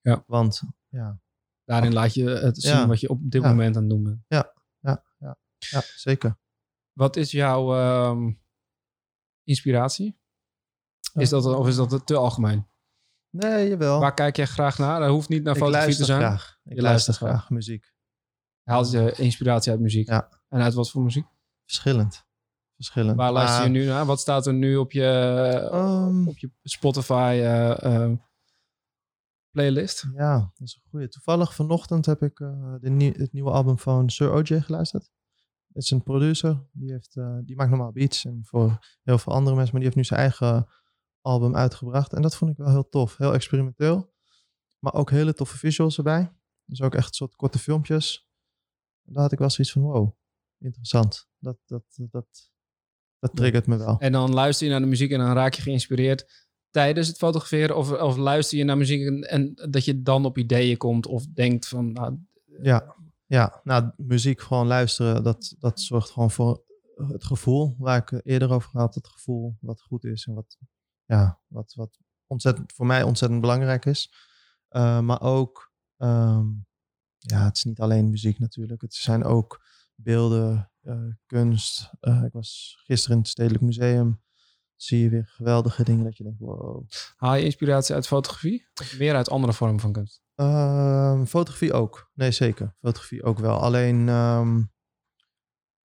Ja. Want ja, Daarin laat je het zien Ja. wat je op dit Ja. moment aan het doen bent. ja, zeker. Wat is jouw ehm, inspiratie? Is dat, of is dat te algemeen? Nee, jawel. Waar kijk jij graag naar? Dat hoeft niet naar fotografie te zijn. graag. Ik Je luister luistert graag muziek. Haal je inspiratie uit muziek? Ja. En uit wat voor muziek? Verschillend. Verschillend. Waar luister je nu naar? Wat staat er nu op je, ehm, op je Spotify eh, eh, playlist? Ja, dat is een goeie. Toevallig vanochtend heb ik eh, de het nieuwe album van Sir OJ geluisterd. Het is een producer, die, heeft, die maakt normaal beats en voor heel veel andere mensen, maar die heeft nu zijn eigen album uitgebracht. En dat vond ik wel heel tof, heel experimenteel. Maar ook hele toffe visuals erbij. Dus ook echt soort korte filmpjes. En daar had ik wel zoiets van, wow, interessant. Dat, dat, dat, dat triggert me wel. En dan luister je naar de muziek en dan raak je geïnspireerd tijdens het fotograferen? Of, of luister je naar muziek en, en dat je dan op ideeën komt of denkt van... Nou, Ja, ja nou, muziek gewoon luisteren, dat, dat zorgt gewoon voor het gevoel waar ik eerder over had. Het gevoel wat goed is en wat, ja, wat, wat ontzettend, voor mij ontzettend belangrijk is. Uh, maar ook, um, ja, het is niet alleen muziek natuurlijk. Het zijn ook beelden, uh, kunst. Uh, ik was gisteren in het Stedelijk Museum. Zie je weer geweldige dingen dat je denkt, wow. Haal je inspiratie uit fotografie? Of meer uit andere vormen van kunst? Uh, fotografie ook. Nee, zeker. Fotografie ook wel. Alleen um,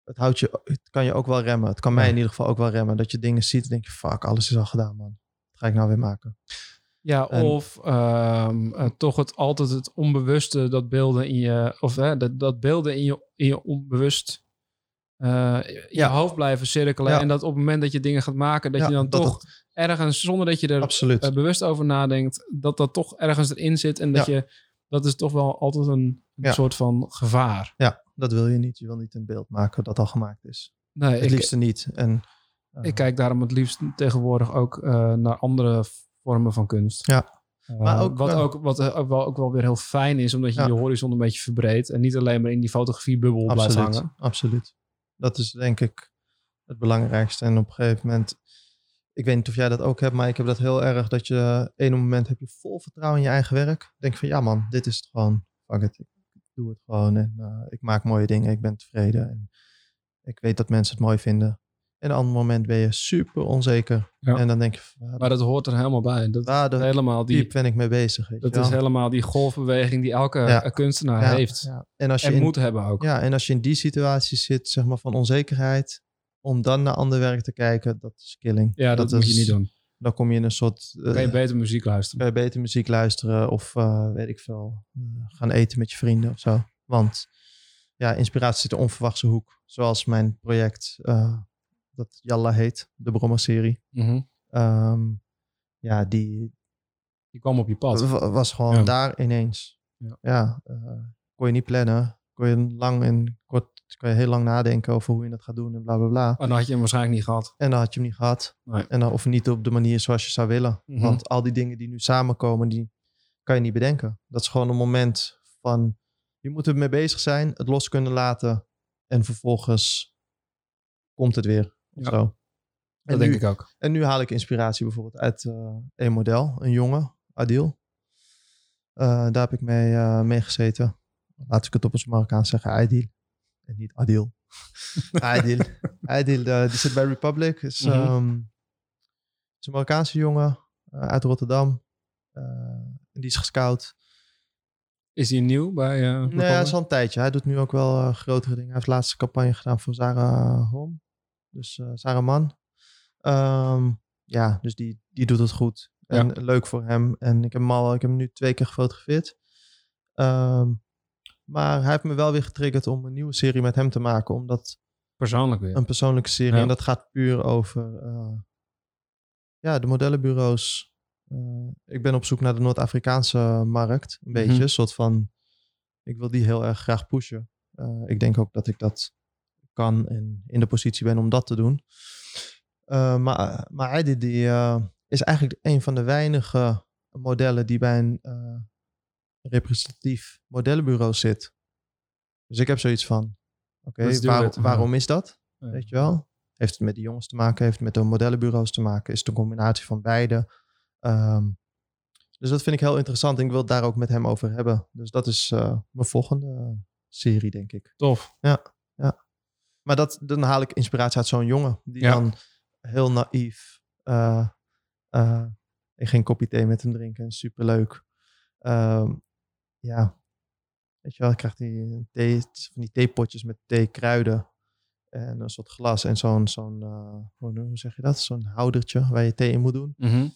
het, houdt je, het kan je ook wel remmen. Het kan mij in ieder geval ook wel remmen. Dat je dingen ziet en denk je, fuck, alles is al gedaan, man. Wat ga ik nou weer maken? Ja, en, of um, uh, toch het, altijd het onbewuste, dat beelden in je, of hè, dat, dat beelden in je, in je onbewust uh, ja. je hoofd blijven cirkelen. Ja. En dat op het moment dat je dingen gaat maken, dat ja, je dan dat toch het... ergens, zonder dat je er uh, bewust over nadenkt, dat dat toch ergens erin zit. En dat je, dat is toch wel altijd een, een soort van gevaar. Ja, dat wil je niet. Je wil niet een beeld maken dat al gemaakt is. Nee, het ik, liefste niet. En, uh, ik kijk daarom het liefst tegenwoordig ook uh, naar andere vormen van kunst. Ja. Uh, maar ook, wat, ook, wat ook wel, ook wel weer heel fijn is, omdat je ja. je horizon een beetje verbreedt en niet alleen maar in die fotografiebubbel blijft hangen. Absoluut. Dat is denk ik het belangrijkste. En op een gegeven moment, ik weet niet of jij dat ook hebt, maar ik heb dat heel erg dat je een moment heb je vol vertrouwen in je eigen werk. Denk van ja man, dit is het gewoon. Fuck it, ik doe het gewoon en uh, ik maak mooie dingen, ik ben tevreden. En ik weet dat mensen het mooi vinden. En een ander moment ben je super onzeker. Ja. En dan denk je, maar dat hoort er helemaal bij. Dat helemaal die, diep ben ik mee bezig. Dat is helemaal die golfbeweging die elke Ja. eh, kunstenaar Ja, heeft. ja. En, als je En in, moet hebben ook. ja, en als je in die situatie zit, zeg maar van onzekerheid, om dan naar ander werk te kijken, dat is killing. Ja, dat, moet is- je niet doen. Dan kom je in een soort. kan je beter muziek luisteren. kan je beter muziek luisteren of eh, weet ik veel, eh, gaan eten met je vrienden of zo. Want ja, inspiratie zit een onverwachte hoek. Zoals mijn project, dat Jalla heet, de Brommer-serie. Mhm. Ehm, ja, die Die kwam op je pad. wa- was gewoon Ja. daar ineens. Ja. Ja, kon je niet plannen. Kon je lang en kort, kon je heel lang nadenken over hoe je dat gaat doen en bla bla bla. En dan had je hem waarschijnlijk niet gehad. En dan had je hem niet gehad. Nee. En dan, of niet op de manier zoals je zou willen. Mhm. Want al die dingen die nu samenkomen, die kan je niet bedenken. Dat is gewoon een moment van, je moet er mee bezig zijn, het los kunnen laten. En vervolgens komt het weer. Of Ja. zo. Dat En denk nu, ik ook. en nu haal ik inspiratie bijvoorbeeld uit eh, een model, een jongen, Adil. Eh, daar heb ik mee, eh mee gezeten. Laat ik het op het Marokkaans zeggen, Adil. En niet Adil. Adil. Adil, eh, die zit bij Republic. Is, Mhm. ehm, is een Marokkaanse jongen eh, uit Rotterdam. Eh, en die is gescout. Is hij nieuw bij eh Nee, hij Republic? is al een tijdje. Hij doet nu ook wel grotere dingen. Hij heeft laatste campagne gedaan voor Sarah Hom. Dus Sarah Man. Ehm, ja, dus die, die doet het goed. En leuk voor hem. En ik heb hem al, ik heb hem nu twee keer gefotografeerd. Ehm, maar hij heeft me wel weer getriggerd om een nieuwe serie met hem te maken. Omdat Persoonlijk weer. een persoonlijke serie. Ja. En dat gaat puur over eh, ja, de modellenbureaus. Eh, ik ben op zoek naar de Noord-Afrikaanse markt. Een beetje. Mhm. Een soort van. Ik wil die heel erg graag pushen. Eh, ik denk ook dat ik dat kan en in de positie ben om dat te doen. Maar maar Eddie die, is eigenlijk een van de weinige modellen die bij een representatief modellenbureau zit. Dus ik heb zoiets van, oké, waar- waarom is dat? Ja. Weet je wel? Heeft het met de jongens te maken? Heeft het met de modellenbureaus te maken? Is het een combinatie van beide? Ehm, dus dat vind ik heel interessant en ik wil het daar ook met hem over hebben. Dus dat is eh, mijn volgende serie, denk ik. Tof. Maar dat, dan haal ik inspiratie uit zo'n jongen. Die Ja. dan heel naïef. eh, eh, ik ging een kopje thee met hem drinken. Superleuk. Ehm ja. Weet je wel, ik krijg die, thee, van die theepotjes met theekruiden. En een soort glas en zo'n, zo'n eh, hoe, zeg je dat? Zo'n houdertje waar je thee in moet doen. Mhm.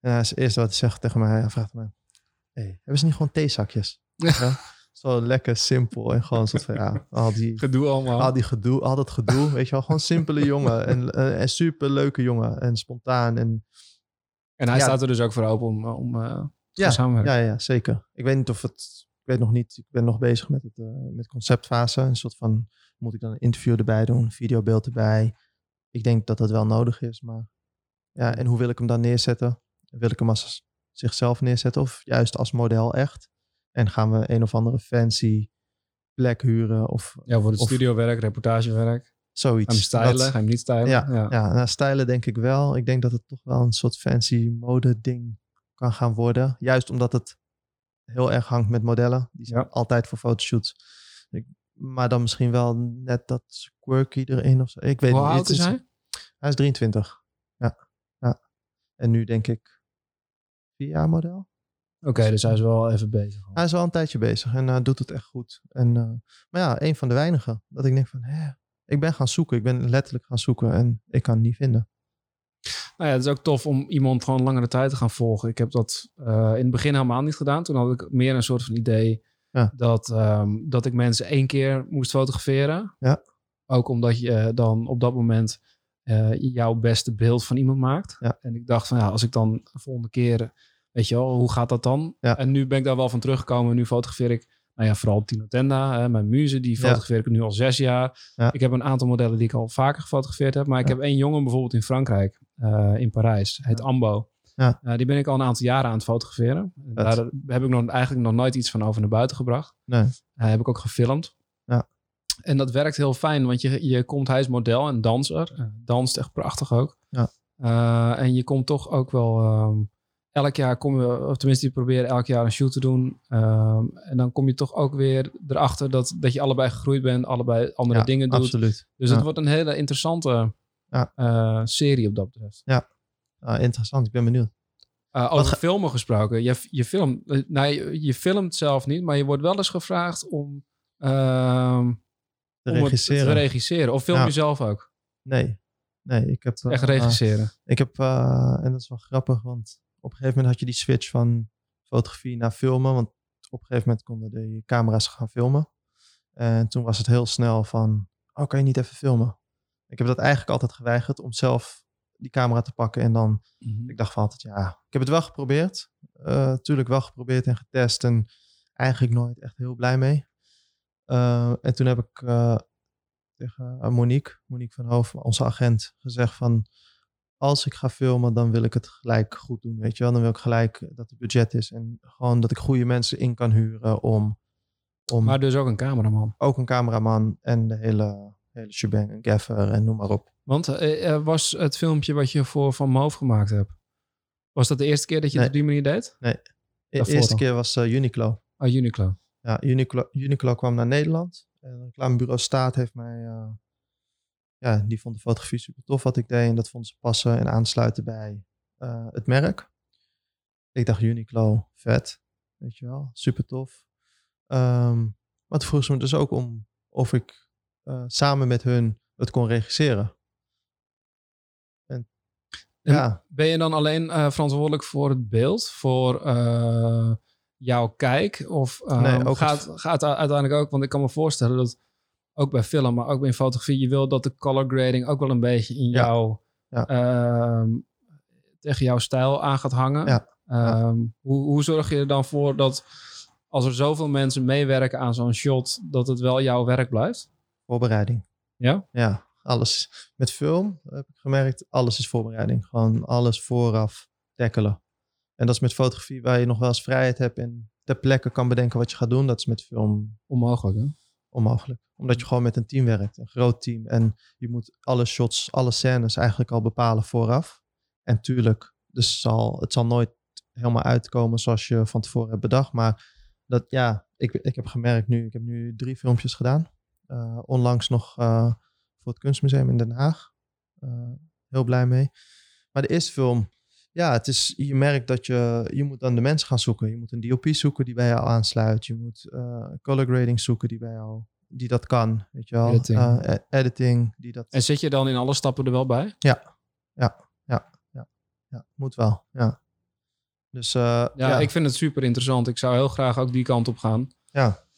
En hij is het eerste wat hij zegt tegen mij. Hij vraagt me, hey, hebben ze niet gewoon theezakjes? Ja. Zo lekker simpel en gewoon soort van, ja, al die, Gedoe allemaal. al die gedoe, al dat gedoe, weet je wel, gewoon simpele jongen en, eh, en super leuke jongen en spontaan en en hij ja. staat er dus ook voor open om, om eh, Ja, samenwerken. ja, ja, zeker. Ik weet niet of het, ik weet nog niet, ik ben nog bezig met het eh, met conceptfase, een soort van, moet ik dan een interview erbij doen, een videobeeld erbij. Ik denk dat dat wel nodig is, maar ja, en hoe wil ik hem dan neerzetten? Wil ik hem als zichzelf neerzetten of juist als model echt? En gaan we een of andere fancy plek huren of Ja, voor het Of- studiowerk, reportagewerk. zoiets? Ga hem stylen, Dat- ga hem niet stylen. Ja, ja. Ja, nou, stijlen denk ik wel. Ik denk dat het toch wel een soort fancy mode ding kan gaan worden. Juist omdat het heel erg hangt met modellen. Die zijn Ja. altijd voor fotoshoots. Ik, maar dan misschien wel net dat quirky erin of zo. Ik weet Hoe niet. oud Het is hij? Hij is 23. Ja. ja. En nu denk ik vier jaar model. Oké, dus hij is wel even bezig. Hij is wel een tijdje bezig en eh, doet het echt goed. En, eh, maar ja, een van de weinigen. Dat ik denk van, hè, ik ben gaan zoeken. Ik ben letterlijk gaan zoeken en ik kan het niet vinden. Nou ja, het is ook tof om iemand gewoon langere tijd te gaan volgen. Ik heb dat eh, in het begin helemaal niet gedaan. Toen had ik meer een soort van idee Ja. dat, ehm, dat ik mensen één keer moest fotograferen. Ja. Ook omdat je dan op dat moment eh, jouw beste beeld van iemand maakt. Ja. En ik dacht van ja, als ik dan de volgende keer, weet je wel, hoe gaat dat dan? Ja. En nu ben ik daar wel van teruggekomen. Nu fotografeer ik, nou ja, vooral Tino Tenda, hè, mijn muze, die Ja. fotografeer ik nu al zes jaar. Ja. Ik heb een aantal modellen die ik al vaker gefotografeerd heb. Maar ik Ja. heb één jongen bijvoorbeeld in Frankrijk, eh, in Parijs. Heet Ja. Ambo. Ja. Eh, die ben ik al een aantal jaren aan het fotograferen. Daar heb ik nog, eigenlijk nog nooit iets van over naar buiten gebracht. Nee. Eh, heb ik ook gefilmd. Ja. En dat werkt heel fijn, want je, je komt, hij is model en danser. Uh, danst echt prachtig ook. Ja. Uh, en je komt toch ook wel... Um, elk jaar kom je, of tenminste die proberen elk jaar een shoot te doen. Um, en dan kom je toch ook weer erachter dat, dat je allebei gegroeid bent, allebei andere Ja, dingen doet. absoluut. Dus het wordt een hele interessante Ja. eh, serie op dat betreft. Ah, interessant, ik ben benieuwd. Uh, over filmen gesproken. Je, je, film, nou, je, je filmt zelf niet, maar je wordt wel eens gevraagd om, ehm, Te om regisseren. te regisseren. Of film Ja. je zelf ook? nee, nee, ik heb... Echt regisseren. Ik heb, en dat is wel grappig, want op een gegeven moment had je die switch van fotografie naar filmen. Want op een gegeven moment konden de camera's gaan filmen. En toen was het heel snel van, oh, kan je niet even filmen? Ik heb dat eigenlijk altijd geweigerd om zelf die camera te pakken. En dan, ik dacht van altijd, ja, ik heb het wel geprobeerd. Eh tuurlijk wel geprobeerd en getest en eigenlijk nooit echt heel blij mee. Eh, en toen heb ik eh, tegen Monique, Monique van Hoof, onze agent, gezegd van... Als ik ga filmen, dan wil ik het gelijk goed doen, weet je wel. Dan wil ik gelijk dat het budget is. En gewoon dat ik goede mensen in kan huren om... om Maar dus ook een cameraman. ook een cameraman en de hele, hele shebang, een gaffer en noem maar op. Want eh, eh, was het filmpje wat je voor Van Moof gemaakt hebt, was dat de eerste keer dat je Nee. het op die manier deed? De Daarvoor eerste dan? keer was eh, Uniqlo. Oh, Uniqlo. Ja, Uniqlo, Uniqlo kwam naar Nederland. En het reclamebureau Staat heeft mij... eh, ja, die vond de fotografie super tof wat ik deed. En dat vond ze passen en aansluiten bij eh, het merk. Ik dacht Uniqlo, vet. Weet je wel, super tof. Ehm, maar toen vroeg ze me dus ook om of ik eh, samen met hun het kon regisseren. En, En- ja, Ben je dan alleen eh, verantwoordelijk voor het beeld, voor eh, jouw kijk? Of Nee, ook gaat, gaat u- uiteindelijk ook, want ik kan me voorstellen dat ook bij film, maar ook bij fotografie, je wil dat de color grading ook wel een beetje in Ja. jou, Ja. ehm, tegen jouw stijl aan gaat hangen. Ehm, hoe, hoe zorg je er dan voor dat als er zoveel mensen meewerken aan zo'n shot, dat het wel jouw werk blijft? Voorbereiding. Ja? Ja, alles. Met film heb ik gemerkt, alles is voorbereiding. Gewoon alles vooraf tackelen. En dat is met fotografie waar je nog wel eens vrijheid hebt en ter plekke kan bedenken wat je gaat doen. Dat is met film Onmogelijk, hè? onmogelijk. Omdat je gewoon met een team werkt, een groot team. En je moet alle shots, alle scènes eigenlijk al bepalen vooraf. En tuurlijk, dus zal, het zal nooit helemaal uitkomen zoals je van tevoren hebt bedacht. Maar dat, ja, ik, ik heb gemerkt nu, ik heb nu drie filmpjes gedaan. Eh, onlangs nog eh, voor het Kunstmuseum in Den Haag. Eh, heel blij mee. Maar de eerste film, ja, het is, je merkt dat je, je moet dan de mensen gaan zoeken. Je moet een DOP zoeken die bij jou aansluit. Je moet color grading zoeken die bij jou, die dat kan. Weet je wel. Editing. E- editing, die dat... En zit je dan in alle stappen er wel bij? Ja, moet wel. Ja. Dus Ja, ja, ik vind het super interessant. Ik zou heel graag ook die kant op gaan. ja,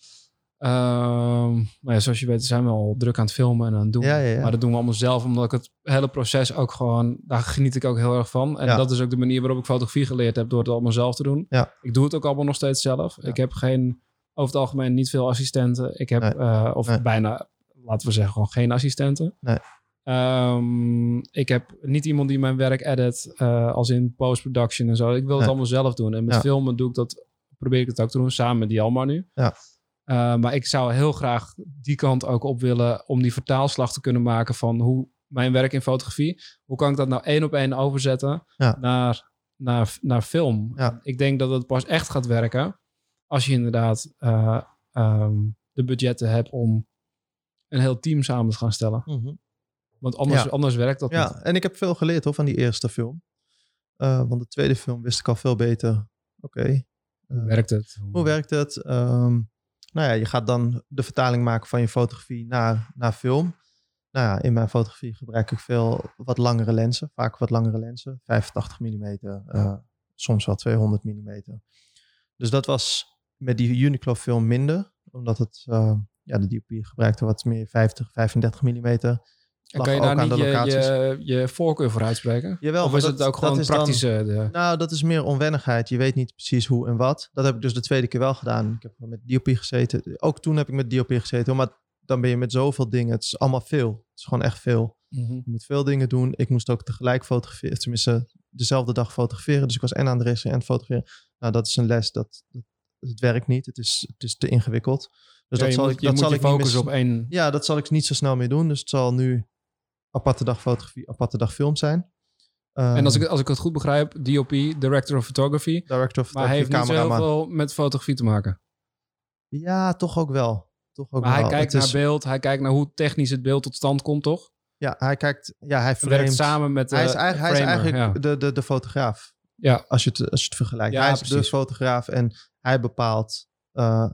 Ehm, maar ja, zoals je weet zijn we al druk aan het filmen en aan het doen. Ja, ja, ja. Maar dat doen we allemaal zelf, omdat ik het hele proces ook gewoon... Daar geniet ik ook heel erg van. En dat is ook de manier waarop ik fotografie geleerd heb, door het allemaal zelf te doen. Ja. Ik doe het ook allemaal nog steeds zelf. Ik heb geen, over het algemeen niet veel assistenten. Ik heb, Nee. eh, of Nee. bijna, laten we zeggen, gewoon geen assistenten. Nee. Ehm, ik heb niet iemand die mijn werk edit, eh, als in post-production en zo. Ik wil het allemaal zelf doen. En met filmen doe ik dat, probeer ik het ook te doen, samen met Jelmar nu. Ja. Uh, maar ik zou heel graag die kant ook op willen om die vertaalslag te kunnen maken van hoe mijn werk in fotografie, hoe kan ik dat nou één op één overzetten Ja. naar, naar, naar film? Ja. Ik denk dat het pas echt gaat werken als je inderdaad uh, um, de budgetten hebt om een heel team samen te gaan stellen. Mhm. Want anders, Ja. anders werkt dat ja. niet. En ik heb veel geleerd hoor, van die eerste film. Uh, want de tweede film wist ik al veel beter. Oké. Hoe werkt het? Hoe werkt het? Um, nou ja, je gaat dan de vertaling maken van je fotografie naar, naar film. Nou ja, in mijn fotografie gebruik ik veel wat langere lenzen. Vaak wat langere lenzen. 85 mm. Uh, soms wel 200 mm. Dus dat was met die Uniqlo film minder. Omdat het, uh, ja, de DOP gebruikte wat meer 50, 35 mm. En kan je daar niet je, je, je, voorkeur voor uitspreken? Jawel, of is dat, het ook gewoon praktische? Dan, de... Nou, dat is meer onwennigheid. Je weet niet precies hoe en wat. Dat heb ik dus de tweede keer wel gedaan. Ik heb met DOP gezeten. Ook toen heb ik met DOP gezeten. Maar dan ben je met zoveel dingen. Het is allemaal veel. Het is gewoon echt veel. Mm -hmm. Je moet veel dingen doen. Ik moest ook tegelijk fotograferen. Tenminste, dezelfde dag fotograferen. Dus ik was en aan de regisseren en fotograferen. Nou, dat is een les. Dat, dat, het werkt niet. Het is, het is te ingewikkeld. Dus Ja, dat je zal moet, ik, je dat moet zal je ik niet focussen meer, op één. Ja, dat zal ik niet zo snel meer doen. Dus het zal nu aparte dag fotografie, aparte dag film zijn. En als Ehm, ik, als ik het goed begrijp, DOP, Director of Photography. director of Maar hij heeft niet zo heel cameraman. veel met fotografie te maken. Ja, toch ook wel. Toch ook Maar hij wel. kijkt Het naar is- beeld, hij kijkt naar hoe technisch het beeld tot stand komt, toch? Ja, hij kijkt. Ja, hij Hij werkt samen met de hij is, eigenlijk, hij is eigenlijk ja. de, de, de fotograaf. Ja. Als je het, als je het vergelijkt. Ja, hij is de precies. fotograaf en hij bepaalt. eh,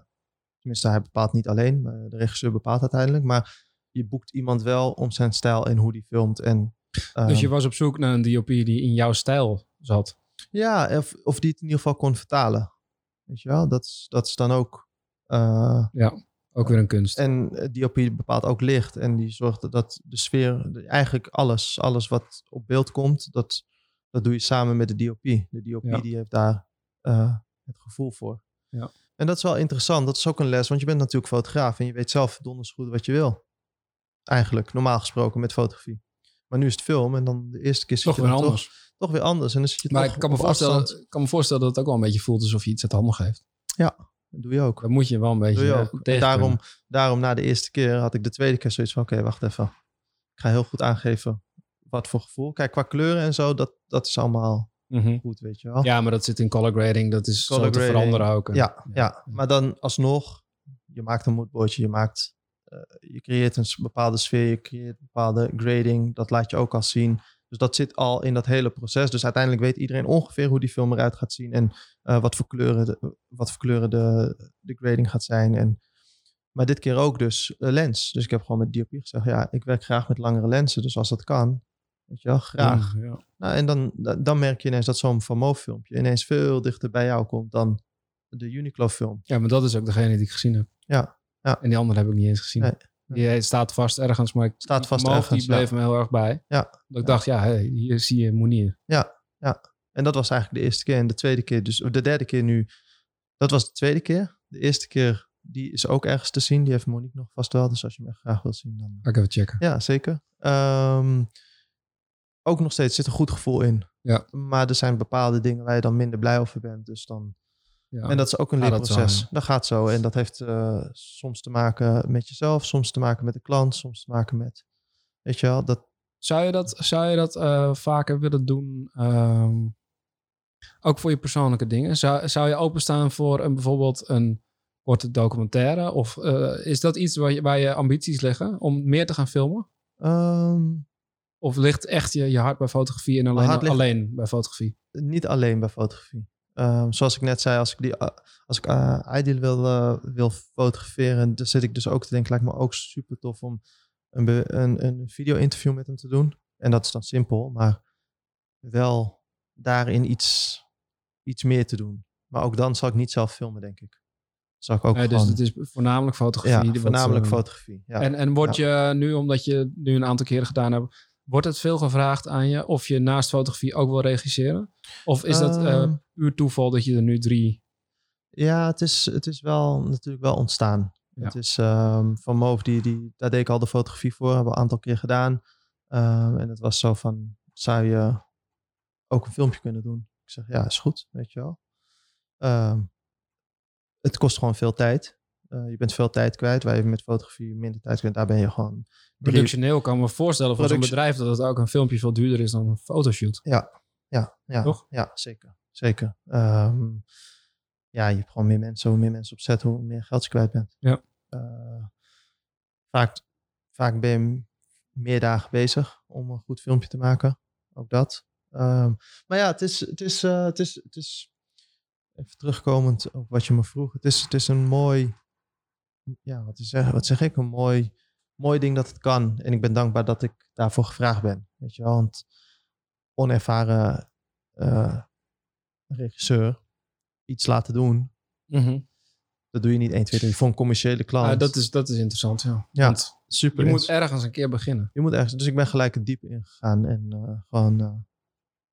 tenminste, hij bepaalt niet alleen. maar De regisseur bepaalt uiteindelijk. Maar je boekt iemand wel om zijn stijl en hoe die filmt. En, Dus ehm, je was op zoek naar een DOP die in jouw stijl zat. Ja, of, of die het in ieder geval kon vertalen. Weet je wel? Dat, is- dat is dan ook. eh, Ook weer een kunst. En eh, DOP bepaalt ook licht. En die zorgt dat de sfeer, eigenlijk alles, alles wat op beeld komt, dat, dat doe je samen met de DOP. De DOP Ja. die heeft daar eh, het gevoel voor. Ja. En dat is wel interessant. Dat is ook een les, want je bent natuurlijk fotograaf en je weet zelf donders goed wat je wil. Eigenlijk, normaal gesproken met fotografie. Maar nu is het film en dan de eerste keer zit Toch je weer anders. Toch, toch weer anders. En dan zit je maar ik kan me, voorstellen, kan me voorstellen dat het ook wel een beetje voelt alsof je iets uit handen geeft. Dat doe je ook. Dat moet je wel een beetje je eh, daarom, daarom na de eerste keer had ik de tweede keer zoiets van... Oké, wacht even. Ik ga heel goed aangeven wat voor gevoel. Kijk, qua kleuren en zo, dat, dat is allemaal Mhm. goed, weet je wel. Ja, maar dat zit in color grading. Dat is Color zo te veranderen ook. ja, ja. Maar dan alsnog, je maakt een moodboardje, je maakt... eh, je creëert een bepaalde sfeer, je creëert een bepaalde grading. Dat laat je ook al zien. Dus dat zit al in dat hele proces. Dus uiteindelijk weet iedereen ongeveer hoe die film eruit gaat zien. En eh, wat voor kleuren, de, wat voor kleuren de, de grading gaat zijn. En, maar dit keer ook dus eh, lens. Dus ik heb gewoon met DOP gezegd, ja, ik werk graag met langere lenzen. Dus als dat kan, weet je wel, graag. Ja, ja. Nou, en dan, da- dan merk je ineens dat zo'n Van Moof filmpje ineens veel dichter bij jou komt dan de Uniqlo film. Ja, maar dat is ook degene die ik gezien heb. Ja, ja. En die andere heb ik niet eens gezien. Nee, Die eh, staat vast ergens, maar ik, Staat vast Moog, ergens, Die bleef ja. me heel erg bij. Ja, Dat ik ja. dacht, ja, hey, hier zie je Monier. En dat was eigenlijk de eerste keer. En de tweede keer, dus de derde keer nu. Dat was de tweede keer. De eerste keer, die is ook ergens te zien. Die heeft Monique nog vast wel. Dus als je hem echt graag wilt zien, dan. Ga ik even checken. Ja, zeker. Ehm, ook nog steeds zit een goed gevoel in. Ja. Maar er zijn bepaalde dingen waar je dan minder blij over bent. Dus dan. Ja. En dat is ook een dat leerproces. wel, dat, gaat zo. En dat heeft eh, soms te maken met jezelf, soms te maken met de klant, soms te maken met. Weet je wel, dat. Zou je dat, zou je dat eh, vaker willen doen? ehm, ook voor je persoonlijke dingen? Zou, zou je openstaan voor een, bijvoorbeeld een korte documentaire? Of eh, is dat iets waar je, waar je ambities liggen om meer te gaan filmen? ehm, Of ligt echt je, je hart bij fotografie en alleen, alleen bij fotografie? niet alleen bij fotografie. Ehm, zoals ik net zei, als ik, die, eh, als ik eh, Ideal wil, eh, wil fotograferen, dan zit ik dus ook te denken, lijkt me ook super tof om een, een, een video-interview met hem te doen. En dat is dan simpel, maar wel daarin iets, iets meer te doen. Maar ook dan zal ik niet zelf filmen, denk ik. Zal ik ook Nee, dus het is voornamelijk fotografie. ja, wat, voornamelijk fotografie. Ja. En, en wordt je nu, omdat je nu een aantal keren gedaan hebt, wordt het veel gevraagd aan je of je naast fotografie ook wil regisseren? Of is dat eh, Ehm, puur toeval dat je er nu drie... Ja, het is, het is wel natuurlijk wel ontstaan. Ja. Het is ehm, van Moof, die, die, daar deed ik al de fotografie voor, hebben we een aantal keer gedaan. Ehm, en het was zo van, zou je ook een filmpje kunnen doen? Ik zeg, ja, is goed, weet je wel. Het kost gewoon veel tijd. Eh, je bent veel tijd kwijt, waar je met fotografie minder tijd kwijt. Daar ben je gewoon... drie- Productioneel kan ik me voorstellen voor zo'n bedrijf dat het ook een filmpje veel duurder is dan een fotoshoot. Ja, ja, ja. Toch? Ja, zeker. Zeker. Ehm, ja, je hebt gewoon meer mensen. Hoe meer mensen opzet, hoe meer geld je kwijt bent. Ja. Eh, vaak, vaak ben je meer dagen bezig om een goed filmpje te maken. Ook dat. Ehm, maar ja, het is, het is, eh, het is, het is even terugkomend op wat je me vroeg. Het is, het is een mooi, ja, wat, is, wat zeg ik? Een mooi, mooi ding dat het kan. En ik ben dankbaar dat ik daarvoor gevraagd ben. Weet je wel, want onervaren eh, regisseur iets laten doen, dat doe je niet 1, 2, 3 voor een commerciële klant. Dat, is, dat is interessant, ja. Ja, Want super. je moet ergens een keer beginnen. je moet ergens. Dus ik ben gelijk het diep ingegaan en eh, gewoon. eh,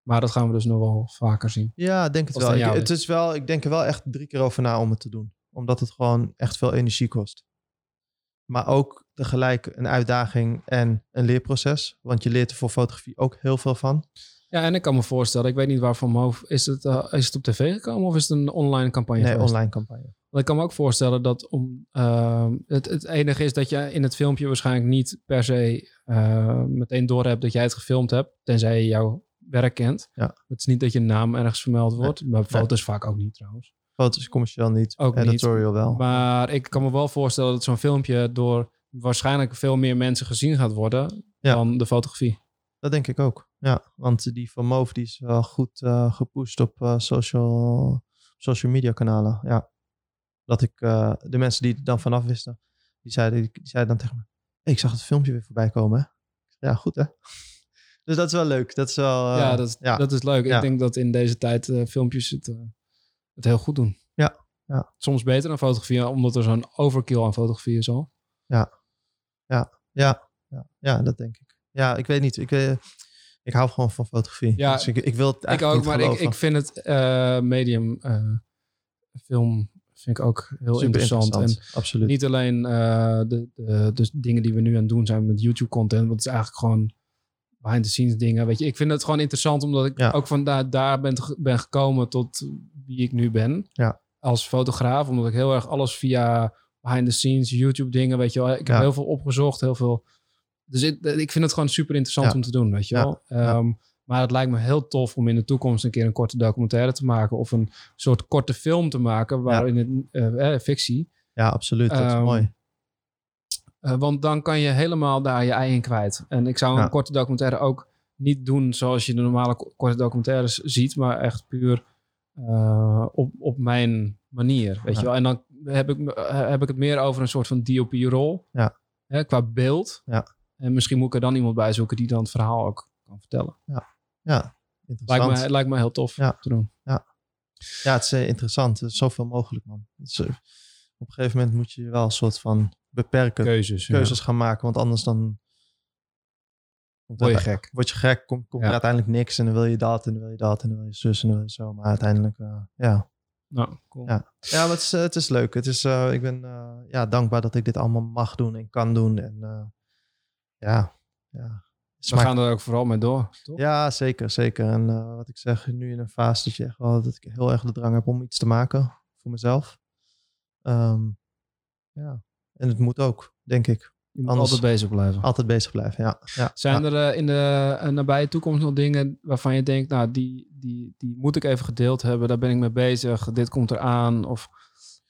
Maar dat gaan we dus nog wel vaker zien. ja, ik denk het wel. Ik, het is wel. Ik denk er wel echt drie keer over na om het te doen, omdat het gewoon echt veel energie kost. Maar ook tegelijk een uitdaging en een leerproces, want je leert er voor fotografie ook heel veel van. Ja, en ik kan me voorstellen, ik weet niet waarvan Moof, is het, eh, is het op tv gekomen of is het een online campagne Nee, geweest? online campagne. Want ik kan me ook voorstellen dat om, ehm, het, het enige is dat je in het filmpje waarschijnlijk niet per se eh, meteen door hebt dat jij het gefilmd hebt, tenzij je jouw werk kent. Ja. Het is niet dat je naam ergens vermeld wordt, maar foto's vaak ook niet trouwens. Foto's commercieel niet, Ook niet. editorial wel. Maar ik kan me wel voorstellen dat zo'n filmpje door waarschijnlijk veel meer mensen gezien gaat worden Ja. dan de fotografie. Dat denk ik ook. Ja, want die van Move die is wel goed gepusht op eh, social, social media kanalen. Ja. Dat ik eh, de mensen die er dan vanaf wisten, die zeiden, die zeiden dan tegen me: "Hey, ik zag het filmpje weer voorbij komen. Hè? Ja, goed hè. Dus dat is wel leuk. Dat is wel. ja, dat ja. dat is leuk. Ja. Ik denk dat in deze tijd filmpjes het, het heel goed doen. Ja, ja. Soms beter dan fotografie, omdat er zo'n overkill aan fotografie is al. ja, ja, ja, dat denk ik. Ja, ik weet niet. Ik, weet, ik hou gewoon van fotografie. Ja, dus ik, ik wil het Ik eigenlijk ook, niet maar ik, ik vind het eh, medium eh, film vind ik ook heel Super interessant. En Absoluut. niet alleen eh, de, de, de dingen die we nu aan het doen zijn met YouTube content, want het is eigenlijk gewoon behind the scenes dingen. Weet je, ik vind het gewoon interessant omdat ik Ja. ook van daar, daar ben, ben gekomen tot wie ik nu ben. Ja. Als fotograaf, omdat ik heel erg alles via behind the scenes, YouTube dingen, weet je wel. Ik heb Ja. heel veel opgezocht, heel veel. Dus ik, ik vind het gewoon super interessant om te doen, weet je wel. Ehm, maar het lijkt me heel tof om in de toekomst een keer een korte documentaire te maken of een soort korte film te maken waarin het eh, eh, fictie. Ja, absoluut. Dat is Ehm, mooi. Eh, want dan kan je helemaal daar je ei in kwijt. En ik zou een Ja. korte documentaire ook niet doen zoals je de normale ko- korte documentaires ziet, maar echt puur eh, op, op mijn manier. Weet Ja. je wel? En dan heb ik, eh, heb ik het meer over een soort van DOP-rol Ja. hè, qua beeld. Ja. En misschien moet ik er dan iemand bij zoeken die dan het verhaal ook kan vertellen. Ja, interessant. Lijkt me, lijkt me heel tof Ja. te doen. Ja, het is interessant. Er is zoveel mogelijk, man. Het is, op een gegeven moment moet je je wel een soort van beperken. Keuzes. ja. keuzes gaan maken, want anders dan Word je gek. word je gek, komt komt Ja. er uiteindelijk niks en dan wil je dat en dan wil je dat en dan wil je zus en dan wil je zo, maar uiteindelijk, eh, ja. Nou, cool. Ja. Ja, maar het is, eh, het is leuk. Het is, eh, ik ben ja, dankbaar dat ik dit allemaal mag doen en kan doen en ja, ja. We gaan er ook vooral mee door. Toch? ja, zeker, zeker. En wat ik zeg, nu in een fase dat je echt wel dat ik heel erg de drang heb om iets te maken voor mezelf. Ehm, ja, en het moet ook, denk ik. Je moet Anders- altijd bezig blijven. Altijd bezig blijven, ja. ja Zijn ja. er eh, in de eh, nabije toekomst nog dingen waarvan je denkt, nou, die, die, die moet ik even gedeeld hebben, daar ben ik mee bezig, dit komt eraan? Of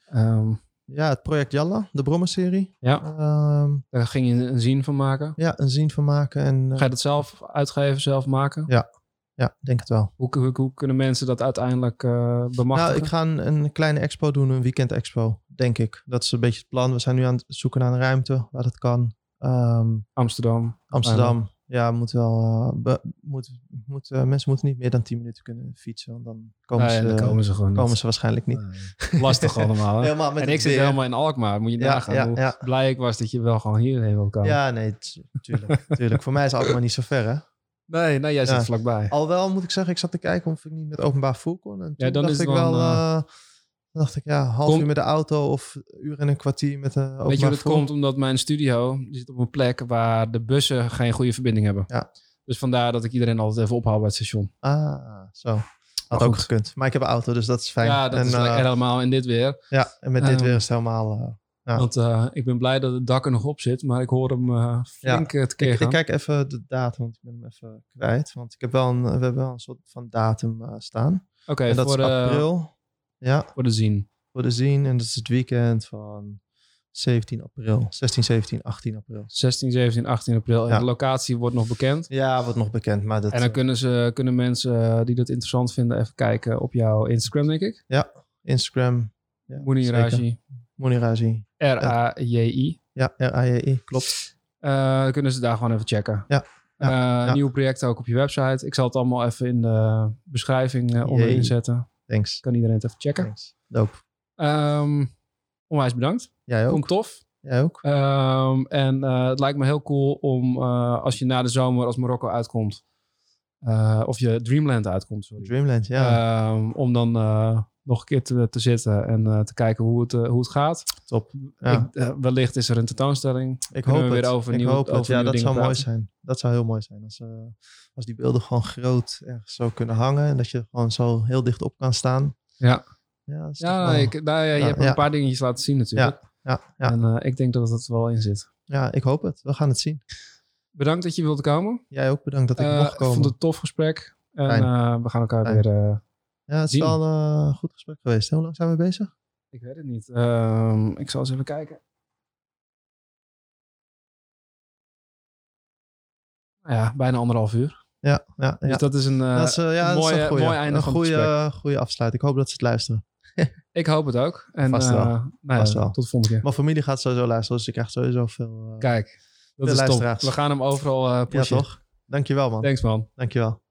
ehm, Ja, het project Jalla, de Brommer-serie. ja, Ehm, daar ging je een zin van maken. ja, een zien van maken. En eh, Ga je dat zelf uitgeven, zelf maken? Ja. Ja, denk het wel. Hoe, hoe, hoe kunnen mensen dat uiteindelijk eh bemachtigen? Nou, ik ga een, een kleine expo doen, een weekend expo, denk ik. Dat is een beetje het plan. We zijn nu aan het zoeken naar een ruimte waar dat kan. Ehm, Amsterdam. Amsterdam, ja, moet wel. eh, be- moet, moet, eh, mensen moeten niet meer dan 10 minuten kunnen fietsen. Want dan komen, Nee, ze, dan komen ze gewoon komen niet. ze waarschijnlijk niet. Nee. Lastig allemaal. Hè? Helemaal met en ik zit weer. helemaal in Alkmaar. Moet je Ja, nagaan ja, hoe ja. blij ik was dat je wel gewoon hierheen wil komen. Ja, nee, t- tuurlijk. tuurlijk. Voor mij is Alkmaar niet zo ver, hè? Nee, nee, jij zit Ja. vlakbij. Alhoewel moet ik zeggen, ik zat te kijken of ik niet met openbaar vervoer kon. En toen dan dacht is ik wel wel, eh, dan dacht ik ja, half Kom- uur met de auto of uur en een kwartier met een openbaar Weet je hoe dat komt? Omdat mijn studio die zit op een plek waar de bussen geen goede verbinding hebben. Ja. Dus vandaar dat ik iedereen altijd even ophaal bij het station. Ah, zo. Had ook goed. gekund. Maar ik heb een auto, dus dat is fijn. Ja, dat en, is eh, lekker helemaal in dit weer. Ja, en met dit Ehm, weer is het helemaal... eh, Ja. Want eh, ik ben blij dat het dak er nog op zit, maar ik hoor hem eh, flink ja. ik, gaan. ik kijk even de datum, want ik ben hem even kwijt. Want ik heb wel een, we hebben wel een soort van datum eh, staan. Oké, dat voor, is de- april. Ja, voor de zien. voor de zien. En dat is het weekend van 17 april. 16, 17, 18 april. 16, 17, 18 april. En Ja. de locatie wordt nog bekend. Ja, wordt nog bekend. Maar dat, en dan kunnen, ze, kunnen mensen die dat interessant vinden even kijken op jouw Instagram, denk ik. Instagram. Ja, zeker. Raji. Ja, R-A-J-I. Klopt. Eh, dan kunnen ze daar gewoon even checken. Ja, ja, Eh, ja. Nieuwe projecten ook op je website. Ik zal het allemaal even in de beschrijving eh, onderin zetten. Thanks. Kan iedereen het even checken. Thanks. Dope. Ehm, onwijs bedankt. Jij ook? Vond ik tof. Jij ook? Ehm, en het lijkt me heel cool om als je na de zomer als Marokko uitkomt. eh, of je Dreamland uitkomt, sorry. Dreamland, ja. Ehm, om dan nog een keer te, te zitten en eh, te kijken hoe het, eh, hoe het gaat. Top. Ja. Ik, eh, wellicht is er een tentoonstelling. Ik Kunnen hoop we het. weer over ik nieuw- hoop het. over Ja, dat zou mooi zijn. Dat zou heel mooi zijn. Als, als die beelden gewoon groot ergens zo kunnen hangen. En dat je gewoon zo heel dicht op kan staan. Ja, Ja, ja, wel- ik, nou, ja je Ja, hebt een paar dingetjes laten zien natuurlijk. ja, ja. En ik denk dat het er wel in zit. ja, ik hoop het. We gaan het zien. Bedankt dat je wilde komen. Jij ook bedankt dat ik mocht ik komen. vond het een tof gesprek. En we gaan elkaar Fijn. weer... eh, Ja, het is wel eh, een goed gesprek geweest. Hoe lang zijn we bezig? ik weet het niet. Ehm, ik zal eens even kijken. Nou Ja, bijna anderhalf uur. Ja, ja, ja. Dus dat is een, eh, dat is, eh, ja, dat is mooie, goeie, mooi einde een van goede, goede afsluiting. Ik hoop dat ze het luisteren. Ik hoop het ook. En, Vast wel. eh, nou ja, Vast wel. Tot de volgende keer. Mijn familie gaat sowieso luisteren, dus ik krijg sowieso veel... eh, Kijk, dat is top. We gaan hem overal eh ja, pushen. toch? Dankjewel, man. Thanks man. Dankjewel.